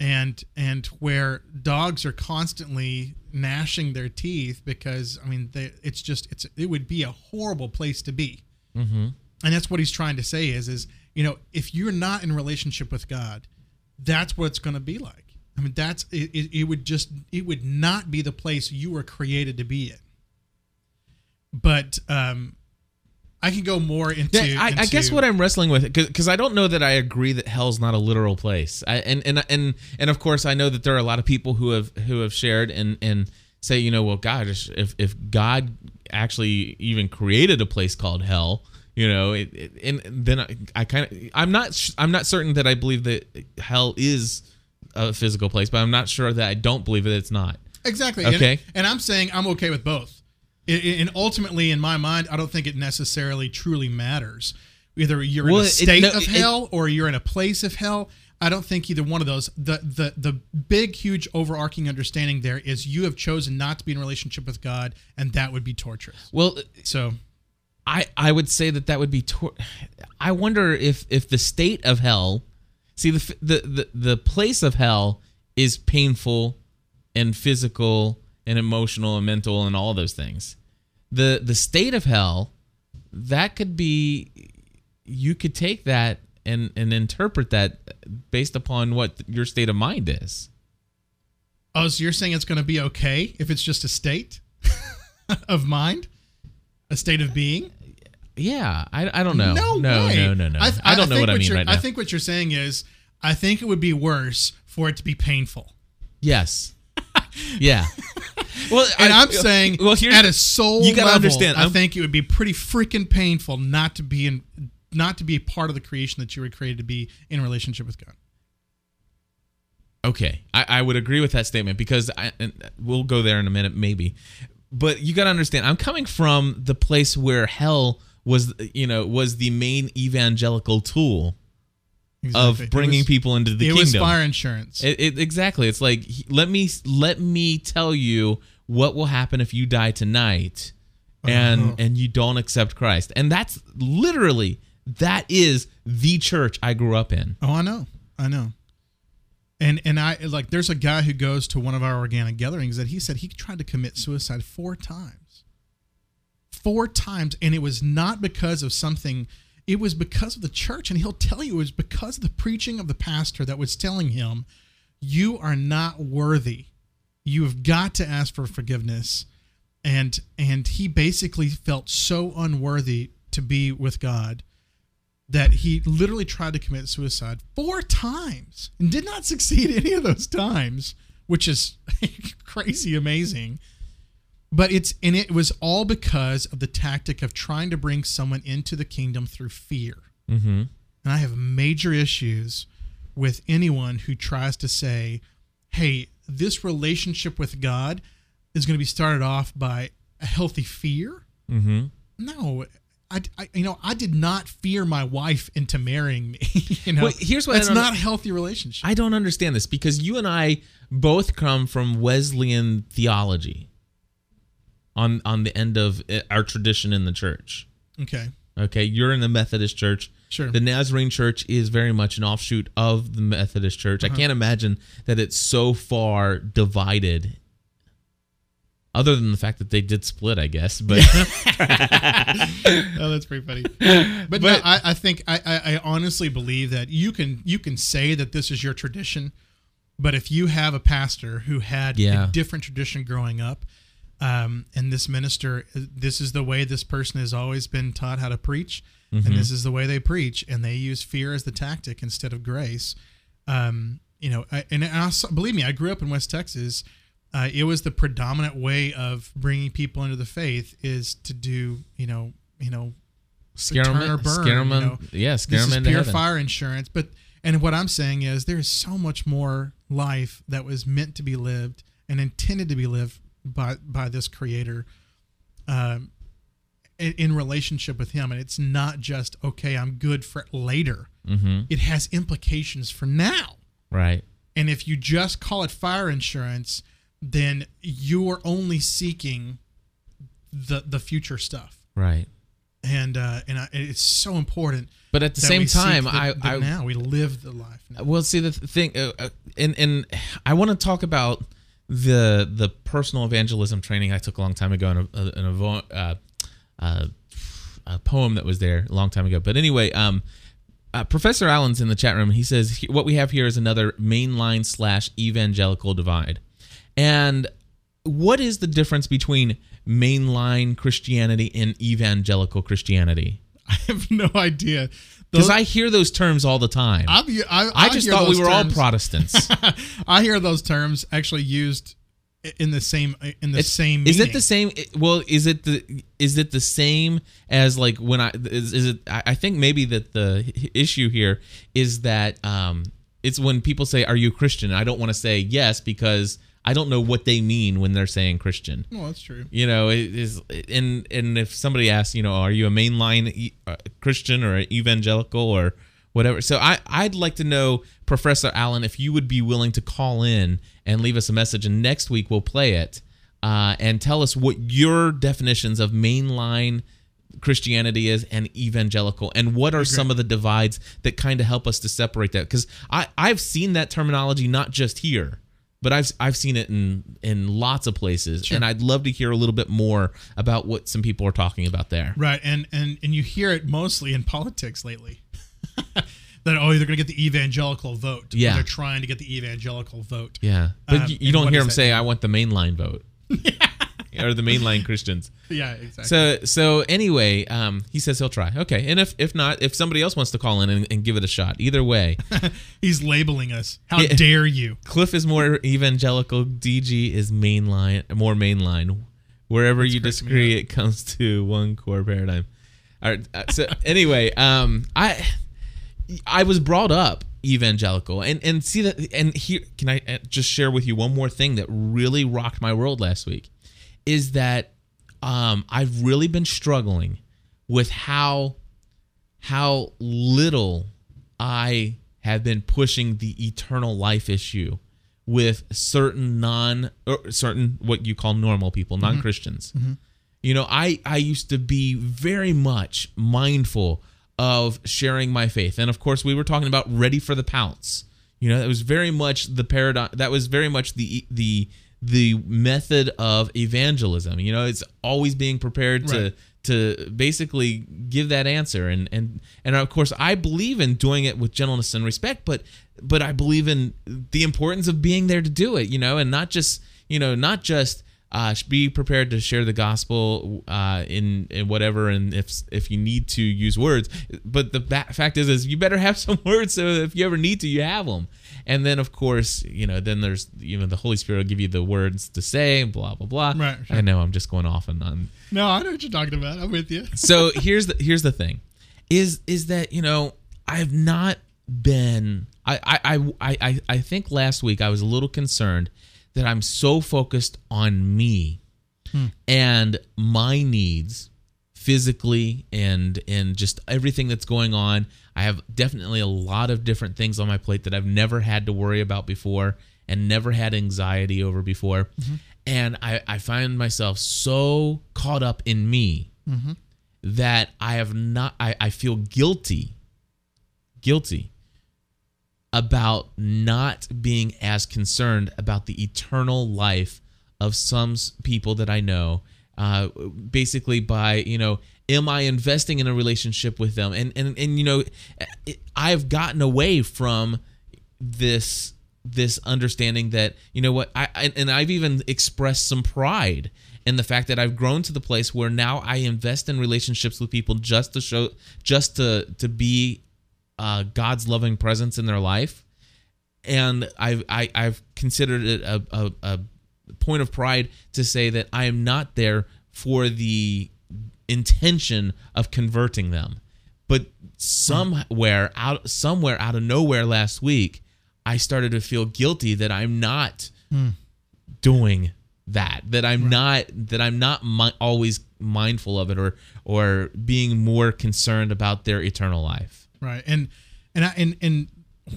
and and where dogs are constantly gnashing their teeth because I mean they, it's just it's it would be a horrible place to be. Mm-hmm. and that's what he's trying to say is is you know if you're not in relationship with god that's what it's going to be like. I mean that's it, it, it would just it would not be the place you were created to be in. But um I can go more into. Yeah, I, I guess what I'm wrestling with, because I don't know that I agree that hell's not a literal place. I, and and and and of course, I know that there are a lot of people who have who have shared and and say, you know, well, God, if if God actually even created a place called hell, you know, it, it, and then I, I kind of I'm not sh- I'm not certain that I believe that hell is a physical place, but I'm not sure that I don't believe that it's not. Exactly. Okay. And, and I'm saying I'm okay with both. And ultimately, in my mind, I don't think it necessarily truly matters. Either you're Well, in a it- state no, of it- hell or you're in a place of hell. I don't think either one of those. The the the big, huge, overarching understanding there is you have chosen not to be in relationship with God, and that would be torturous. Well, So I I would say that that would be. Tor- I wonder if if the state of hell, see the the the the place of hell is painful, and physical and emotional and mental and all those things. The the state of hell, that could be, you could take that and and interpret that based upon what your state of mind is. Oh, so you're saying it's going to be okay if it's just a state (laughs) of mind, a state of being? Yeah, I, I don't know. No, no, way. no, no, no. I, th- don't know think what I mean right now. I think what you're saying is, I think it would be worse for it to be painful. yes. (laughs) Yeah. Well, And I, am saying, well, here's at a soul you gotta level, understand, I think it would be pretty freaking painful not to be in, not to be a part of the creation that you were created to be in relationship with God. Okay, I, I would agree with that statement because I, and we'll go there in a minute, maybe. But you got to understand, I'm coming from the place where hell was, you know, was the main evangelical tool Exactly. of bringing was, people into the It kingdom. was fire insurance. It, it, exactly. It's like let me let me tell you what will happen if you die tonight, and Uh-huh. and you don't accept Christ, and that's literally that is the church I grew up in. Oh, I know, I know. And and I like there's a guy who goes to one of our organic gatherings that he said he tried to commit suicide four times. Four times, and it was not because of something. It was because of the church, and he'll tell you it was because of the preaching of the pastor that was telling him, "You are not worthy. You have got to ask for forgiveness." And and he basically felt so unworthy to be with God that he literally tried to commit suicide four times and did not succeed (laughs) any of those times, which is (laughs) crazy amazing. But it's and it was all because of the tactic of trying to bring someone into the kingdom through fear. Mm-hmm. And I have major issues with anyone who tries to say, "Hey, this relationship with God is going to be started off by a healthy fear." Mm-hmm. No, I, I you know I did not fear my wife into marrying me. (laughs) you know, Well, here's what I that's don't- a healthy relationship. I don't understand this because you and I both come from Wesleyan theology on on the end of uh, our tradition in the church. okay, Okay, you're in the Methodist Church. Sure. The Nazarene Church is very much an offshoot of the Methodist Church. Uh-huh. I can't imagine that it's so far divided. Other than the fact that they did split, I guess, but (laughs) (laughs) oh, that's pretty funny. (laughs) But, no, I, I think I, I, I honestly believe that you can you can say that this is your tradition, but if you have a pastor who had Yeah. a different tradition growing up, um, and this minister, this is the way this person has always been taught how to preach, Mm-hmm. and this is the way they preach, and they use fear as the tactic instead of grace. Um, you know, I, and I believe me, I grew up in West Texas. Uh, it was the predominant way of bringing people into the faith is to do, you know, you know, scare them, or burn, scare 'em you know. yeah, scare this them is pure fire insurance. But and what I'm saying is there is so much more life that was meant to be lived and intended to be lived by by this Creator, um, in, in relationship with Him. And it's not just okay, I'm good for later. Mm-hmm. It has implications for now. Right. And if you just call it fire insurance, then you are only seeking the the future stuff. Right. And uh, and I, it's so important. But at the same time, the- I, the I now we live the life. Now. Well, see the thing, uh, uh, and and I want to talk about the the personal evangelism training I took a long time ago in a, in a, uh, uh, a poem that was there a long time ago. But anyway, um, uh, Professor Allen's in the chat room. He says what we have here is another mainline slash evangelical divide, and what is the difference between mainline Christianity and evangelical Christianity? (laughs) I have no idea. Because I hear those terms all the time. I've- I, I just thought we were all Protestants. (laughs) I hear those terms actually used in the same in the It's- same. Is it the same? Well, is it the is it the same as like when I is, is it? I I think maybe that the issue here is that um, it's when people say, "Are you a Christian?" I don't want to say yes because I don't know what they mean when they're saying Christian. Well, that's true. You know, it is and and if somebody asks, you know, are you a mainline uh, Christian or evangelical or whatever? So I I'd like to know, Professor Allen, if you would be willing to call in and leave us a message, and next week we'll play it uh, and tell us what your definitions of mainline Christianity is and evangelical, and what are some of the divides that kind of help us to separate that? Because I I've seen that terminology not just here, but I've I've seen it in in lots of places, and I'd love to hear a little bit more about what some people are talking about there. Right, and and and you hear it mostly in politics lately. (laughs) that oh, they're going to get the evangelical vote. Yeah. they're trying to get the evangelical vote. Yeah, but Um, you, you don't hear them say, "I want the mainline vote," (laughs) or the mainline Christians. Yeah, exactly. So so anyway, um, he says he'll try. Okay, and if if not, if somebody else wants to call in and, and give it a shot, either way, (laughs) He's labeling us. How Yeah. dare you? Cliff is more evangelical. DG is mainline, more mainline. Wherever you disagree, it comes to one core paradigm. All right. uh, So (laughs) anyway, um, I I was brought up evangelical, and and see that, and here can I uh, just share with you one more thing that really rocked my world last week, is that um, I've really been struggling with how how little I have been pushing the eternal life issue with certain non or certain what you call normal people, mm-hmm. non-Christians. Mm-hmm. You know, I I used to be very much mindful of sharing my faith. And of course, we were talking about ready for the pounce. You know, that was very much the paradigm that was very much the the the method of evangelism. You know, it's always being prepared to Right. to basically give that answer and and and of course I believe in doing it with gentleness and respect but but I believe in the importance of being there to do it you know and not just you know not just uh, be prepared to share the gospel uh, in in whatever and if if you need to use words but the fact is is you better have (laughs) some words so if you ever need to you have them and then of course you know then there's you know the Holy Spirit will give you the words to say blah blah blah Right, sure. I know I'm just going off and on No, I know what you're talking about. I'm with you. (laughs) so here's the here's the thing is is that you know i've not been I, I i i i think last week i was a little concerned that i'm so focused on me hmm. and my needs physically and and just everything that's going on. I have definitely a lot of different things on my plate that i've never had to worry about before and never had anxiety over before. Mm-hmm. And i i find myself so caught up in me mm-hmm. that I have not I, I feel guilty guilty about not being as concerned about the eternal life of some people that I know uh, basically by you know am I investing in a relationship with them? And and and you know it, I've gotten away from this this understanding that you know what I, I and I've even expressed some pride in the fact that I've grown to the place where now I invest in relationships with people just to show just to to be uh, God's loving presence in their life and I've I, I've considered it a, a, a point of pride to say that I am not there for the intention of converting them. But somewhere out somewhere out of nowhere last week, I started to feel guilty that I'm not doing that. That I'm not that I'm not mi- always mindful of it or or being more concerned about their eternal life. Right. And and I, and and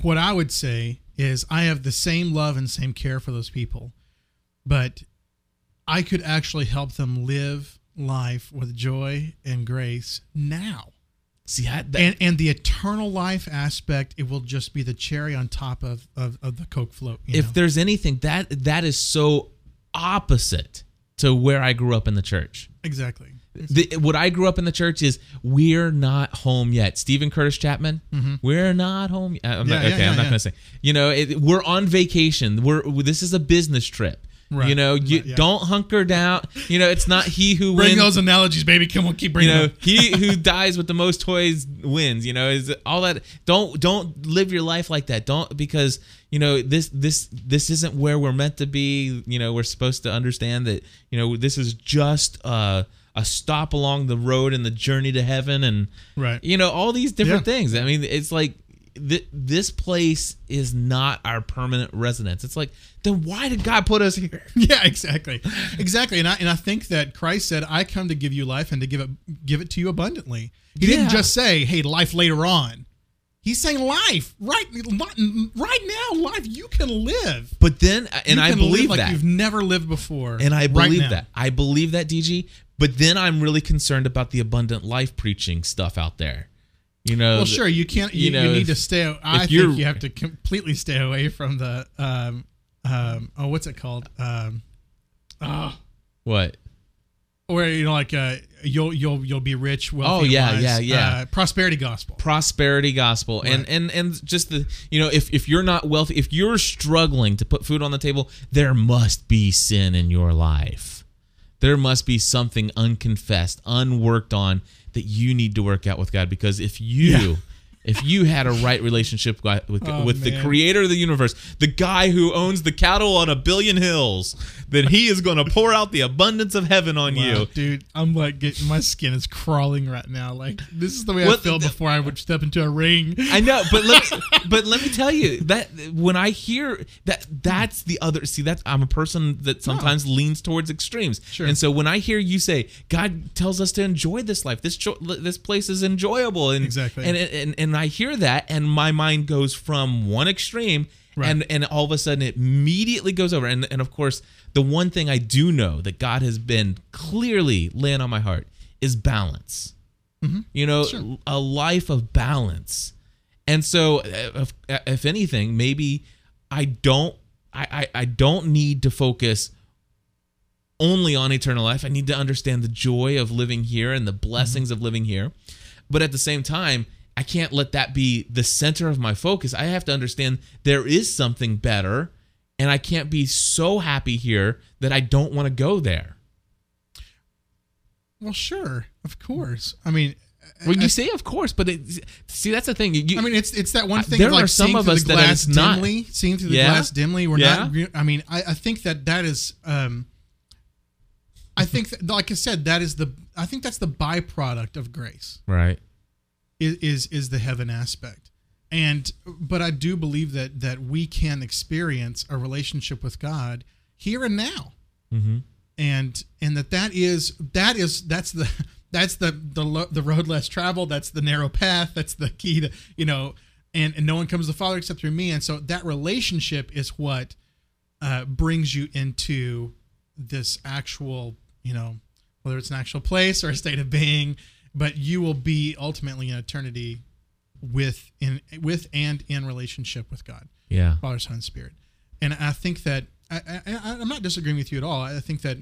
what I would say is I have the same love and same care for those people, but I could actually help them live life with joy and grace now. See, I, that, And and the eternal life aspect, it will just be the cherry on top of of, of the Coke float. you if know? there's anything that that is so opposite to where I grew up in the church. exactly. The, what I grew up in the church is we're not home yet. Steven Curtis Chapman, we're not home. Yet. I'm not, Mm-hmm. Yeah, yeah, okay, I'm yeah, not yeah. gonna say. You know, it, we're on vacation. We're this is a business trip. Right. You know, you yeah. don't hunker down. You know, it's not he who (laughs) Bring wins. those analogies, baby. Come on, keep bringing. you know, them. he who (laughs) dies with the most toys wins. You know, is all that. Don't don't live your life like that. Don't because you know this this this isn't where we're meant to be. You know, we're supposed to understand that you know this is just uh, a stop along the road in the journey to heaven, and Right. you know all these different Yeah. things. I mean, it's like. Th- this place is not our permanent residence. It's like, then why did God put us here? (laughs) Yeah, exactly, exactly. And I and I think that Christ said, "I come to give you life and to give it give it to you abundantly." He Yeah. didn't just say, "Hey, life later on." He's saying life right right now, life you can live. But then, uh, and You I believe like that. you've never lived before. And I believe now. that. I believe that, DG. But then I'm really concerned about the abundant life preaching stuff out there. You know, Well, sure, you can't. You, you know, you need if- to stay. I think you have to completely stay away from the. Um, um, oh, what's it called? Um, oh, what? where you know, like uh, you'll you'll you'll be rich. Oh, yeah, wise, yeah, yeah. Uh, prosperity gospel. Prosperity gospel, and and and just the you know, if if you're not wealthy, if you're struggling to put food on the table, there must be sin in your life. There must be something unconfessed, unworked on that you need to work out with God. Because if you Yeah. If you had a right relationship with, with, Oh, with the creator of the universe, the guy who owns the cattle on a billion hills, then he is going to pour out the abundance of heaven on Wow, you. dude. I'm like getting my skin is crawling right now. Like this is the way I feel before I would step into a ring. I know, but let me, (laughs) but let me tell you that when I hear that, that's the other. See, that's I'm a person that sometimes leans towards extremes, Sure. and so when I hear you say God tells us to enjoy this life, this jo- this place is enjoyable, and Exactly. and and and I hear that, and my mind goes from one extreme. Right. And and all of a sudden it immediately goes over. And and of course, the one thing I do know that God has been clearly laying on my heart is balance. You know, Mm-hmm. Sure. a life of balance. And so, uh, if, if anything, maybe I don't, I, I, I don't need to focus only on eternal life. I need to understand the joy of living here and the blessings of living here. But at the same time, I can't let that be the center of my focus. I have to understand there is something better, and I can't be so happy here that I don't want to go there. Well, sure, of course. I mean, Well, you say, of course, but it, see, that's the thing. You, I mean, it's it's that one thing. there of like are some seeing of through us the that glass not- dimly, seeing through the Yeah. glass dimly. We're Yeah. not. I mean, I, I think that that is. Um, I think, that, like I said, that is the. I think that's the byproduct of grace. right. Is is, is the heaven aspect, and but I do believe that that we can experience a relationship with God here and now. Mm-hmm. and and that that is that is that's the that's the the lo- the road less traveled. That's the narrow path. That's the key to you know and and no one comes to the father except through me. And so that relationship is what uh, brings you into this actual you know whether it's an actual place or a state of being but you will be ultimately in eternity with in with and in relationship with god Yeah. Father, Son, Spirit. And I think that I, I, I'm not disagreeing with you at all. I think that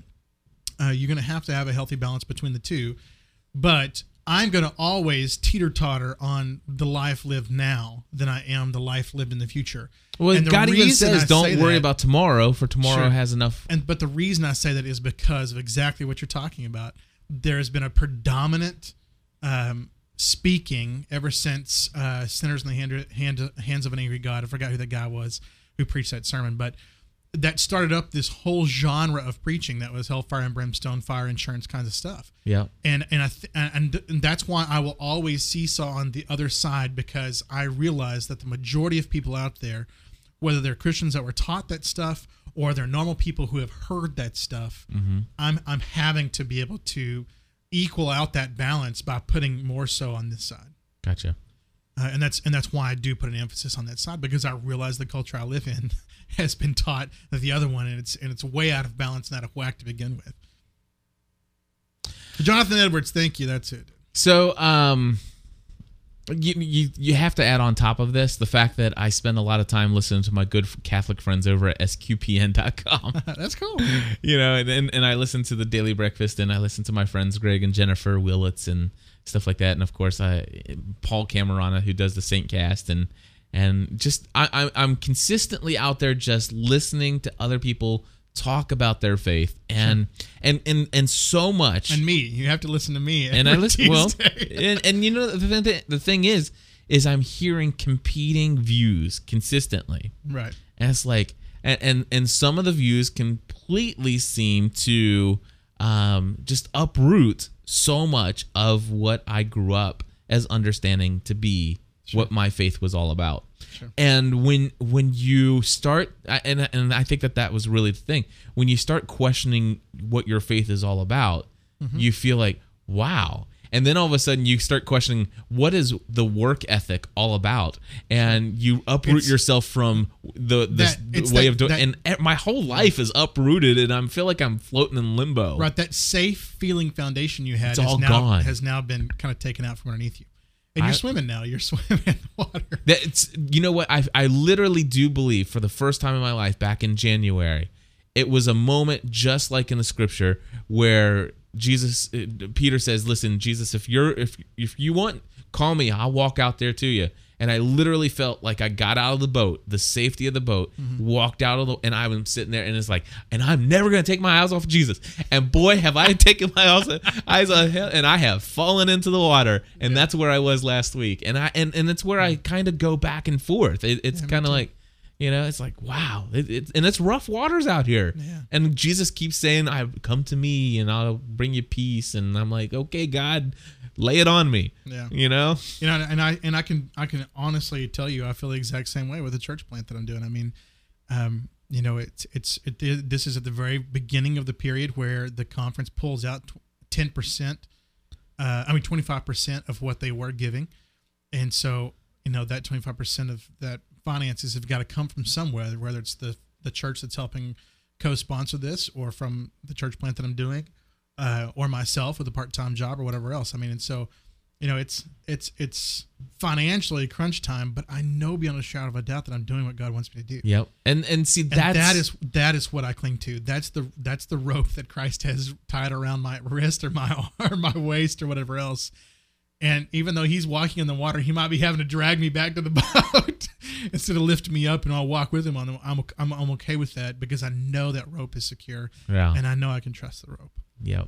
uh, you're going to have to have a healthy balance between the two. But I'm going to always teeter totter on the life lived now than I am the life lived in the future. Well, And God even says, I "Don't say worry that- about tomorrow, for tomorrow Sure. has enough." And but the reason I say that is because of exactly what you're talking about. There has been a predominant um, speaking ever since uh, "Sinners in the hand, hand, Hands of an Angry God." I forgot who that guy was who preached that sermon, but that started up this whole genre of preaching that was hellfire and brimstone, fire insurance kinds of stuff Yeah. and and I th- and, and that's why I will always seesaw on the other side because I realize that the majority of people out there, whether they're Christians that were taught that stuff or they're normal people who have heard that stuff, I'm I'm having to be able to equal out that balance by putting more so on this side. Gotcha. Uh, and that's and that's why I do put an emphasis on that side because I realize the culture I live in (laughs) has been taught that the other one and it's and it's way out of balance and out of whack to begin with. Jonathan Edwards, thank you. That's it. So, um, you, you you have to add on top of this the fact that I spend a lot of time listening to my good Catholic friends over at sqpn.com. (laughs) That's cool. (laughs) you know, and, and and I listen to the Daily Breakfast, and I listen to my friends Greg and Jennifer Willits and stuff like that, and of course I Paul Camarata who does the Saint Cast, and and just I, I I'm consistently out there just listening to other people talk about their faith and and and and so much And me, you have to listen to me. and I listen well and, and you know the, th- the thing is is I'm hearing competing views consistently right. and it's like and and, and some of the views completely seem to um, just uproot so much of what I grew up as understanding to be what my faith was all about. And when when you start and and I think that that was really the thing. When you start questioning what your faith is all about, mm-hmm. you feel like, "Wow." And then all of a sudden you start questioning what is the work ethic all about? And you uproot It's- yourself from the this That- it's way that- of doing that- and my whole life is uprooted and I feel like I'm floating in limbo. Right. That safe feeling foundation you had It's has all now, gone. has now been kind of taken out from underneath you. And you're swimming now. You're (laughs) swimming in the water. That it's you know what I I literally do believe for the first time in my life back in January, it was a moment just like in the scripture where Jesus uh, Peter says, "Listen, Jesus, if you're if if you want, call me. I'll walk out there to you." And I literally felt like I got out of the boat, the safety of the boat, mm-hmm. walked out of the, and I was sitting there, and it's like, and I'm never gonna take my eyes off of Jesus. And boy, have I (laughs) taken my eyes eyes off him, and I have fallen into the water, and that's where I was last week. And I and and it's where I mm-hmm. kind of go back and forth. It, it's kind of like, you know, it's like wow, it, it, and it's rough waters out here. Yeah. And Jesus keeps saying, "I come to me, and I'll bring you peace." And I'm like, okay, God, lay it on me. Yeah. You know. You know, and I and I can I can honestly tell you, I feel the exact same way with the church plant that I'm doing. I mean, um, you know, it's it's it, this is at the very beginning of the period where the conference pulls out ten percent, uh, I mean twenty five percent of what they were giving, and so you know that twenty five percent of that finances have got to come from somewhere, whether it's the the church that's helping co-sponsor this, or from the church plant that I'm doing, uh, or myself with a part time job or whatever else. I mean, and so you know it's it's it's financially crunch time but i know beyond a shadow of a doubt that i'm doing what god wants me to do Yep. And and see and that's that is that is what i cling to that's the that's the rope that christ has tied around my wrist or my (laughs) arm my waist or whatever else and even though he's walking in the water he might be having to drag me back to the (laughs) boat instead of lift me up and i'll walk with him on the, I'm, I'm, I'm okay with that because i know that rope is secure Yeah. and i know i can trust the rope Yep.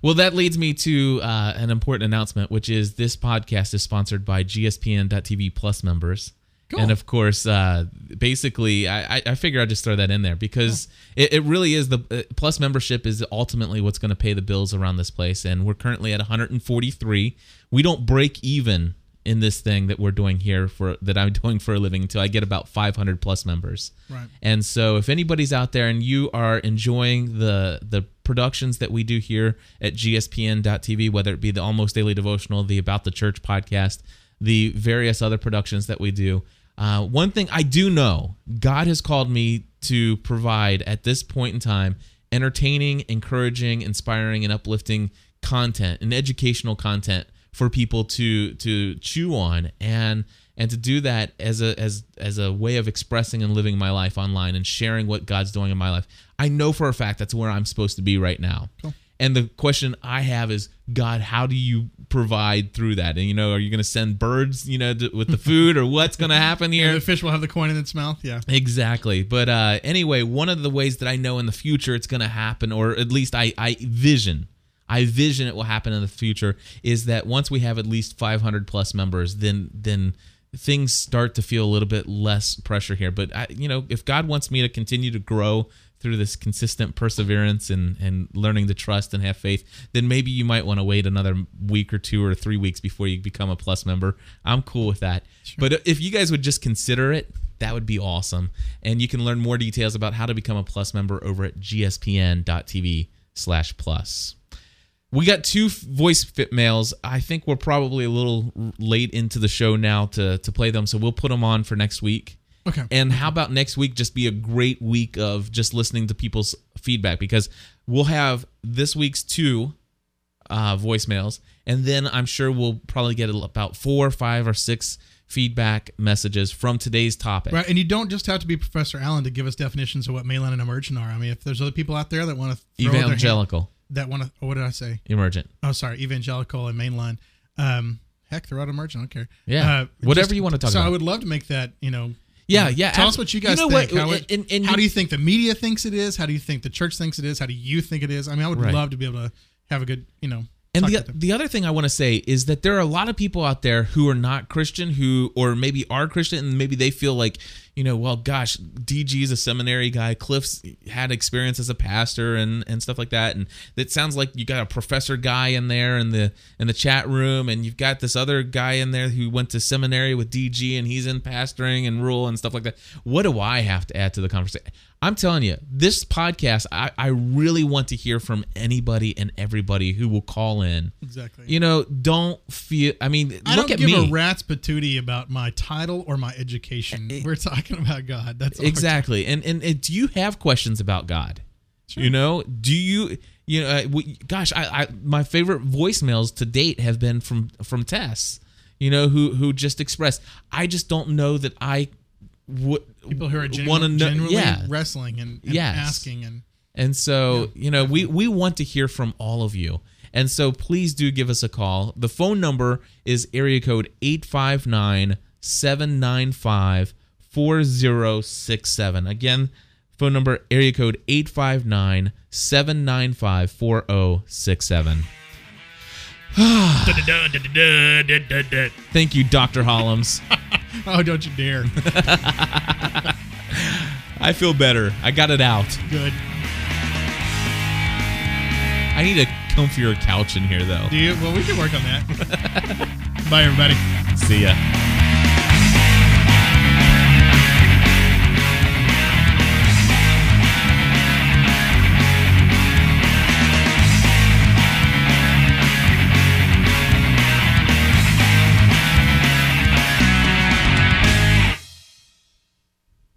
Well, that leads me to uh, an important announcement, which is this podcast is sponsored by GSPN.TV Plus members. Cool. And of course, uh, basically, I, I- I figure I'd just throw that in there because it, it really is the uh, Plus membership is ultimately what's going to pay the bills around this place. And we're currently at 143. We don't break even in this thing that we're doing here for that I'm (laughs) doing for a living until I get about 500 plus members. Right. And so if anybody's out there and you are enjoying the the productions that we do here at gspn.tv, whether it be the Almost Daily Devotional, the About the Church podcast, the various other productions that we do, uh, one thing I do know, God has called me to provide at this point in time entertaining, encouraging, inspiring, and uplifting content and educational content for people to to chew on and and to do that as a as as a way of expressing and living my life online and sharing what God's doing in my life. I know for a fact that's where I'm supposed to be right now. Cool. And the question I have is, God, how do you provide through that? And you know, are you going to send birds, you know, to, with the (laughs) food, or what's going to happen here? the fish will have the coin in its mouth yeah Exactly. But uh, anyway, one of the ways that I know in the future it's going to happen, or at least I, I vision, I vision it will happen in the future, is that once we have at least 500 plus members, then then things start to feel a little bit less pressure here. But I, you know, if God wants me to continue to grow through this consistent perseverance and and learning to trust and have faith, then maybe you might want to wait another week or two or three weeks before you become a plus member. I'm cool with that. But if you guys would just consider it, that would be awesome. And you can learn more details about how to become a plus member over at gspn.tv slash plus. We got two voice fit mails. I think we're probably a little late into the show now to, to play them, so we'll put them on for next week. Okay And how about next week just be a great week of just listening to people's feedback because we'll have this week's two uh, voicemails, and then I'm sure we'll probably get about four, five, or six feedback messages from today's topic. Right, and you don't just have to be Professor Allen to give us definitions of what mainline and emergent are. I mean, if there's other people out there that want to throw their hand, Evangelical, that want to, oh, what did I say? emergent. Oh, sorry, evangelical and mainline. Um, heck, throw out emergent. I don't care. Yeah, whatever just- you want to talk about. so about. I would love to make that, you know, Yeah, mm-hmm. yeah. Tell abs- us what you guys know think. what? How, it- And- and how do you think the media thinks it is? How do you think the church thinks it is? How do you think it is? I mean, I would Right. love to be able to have a good, you know. And the, the other thing I want to say is that there are a lot of people out there who are not Christian who or maybe are Christian and maybe they feel like, you know, well gosh, DG is a seminary guy, Cliff's had experience as a pastor and and stuff like that and it sounds like you got a professor guy in there in the in the chat room and you've got this other guy in there who went to seminary with DG and he's in pastoring and rule and stuff like that. What do I have to add to the conversation? I'm telling you, this podcast, I, I really want to hear from anybody and everybody who will call in. exactly. You know, don't feel. I mean, I look don't at give me. a rat's patootie about my title or my education. We're talking about God. That's exactly. And, and and do you have questions about God? You know, do you? You know, uh, we, gosh, I, I my favorite voicemails to date have been from from Tess. You know, who who just expressed, I just don't know that I would people who are want to know. genuinely Yeah, wrestling and, and Yes. asking and And so, you know, we, we want to hear from all of you. And so please do give us a call. The phone number is area code 859 795 4067. Again, phone number area code 859 795 4067. (sighs) Thank you, Dr. Hollums. (laughs) oh, don't you dare! (laughs) I feel better. I got it out. Good. I need a comfier couch in here, though. Do you? Well, we can work on that. (laughs) Bye, everybody. See ya.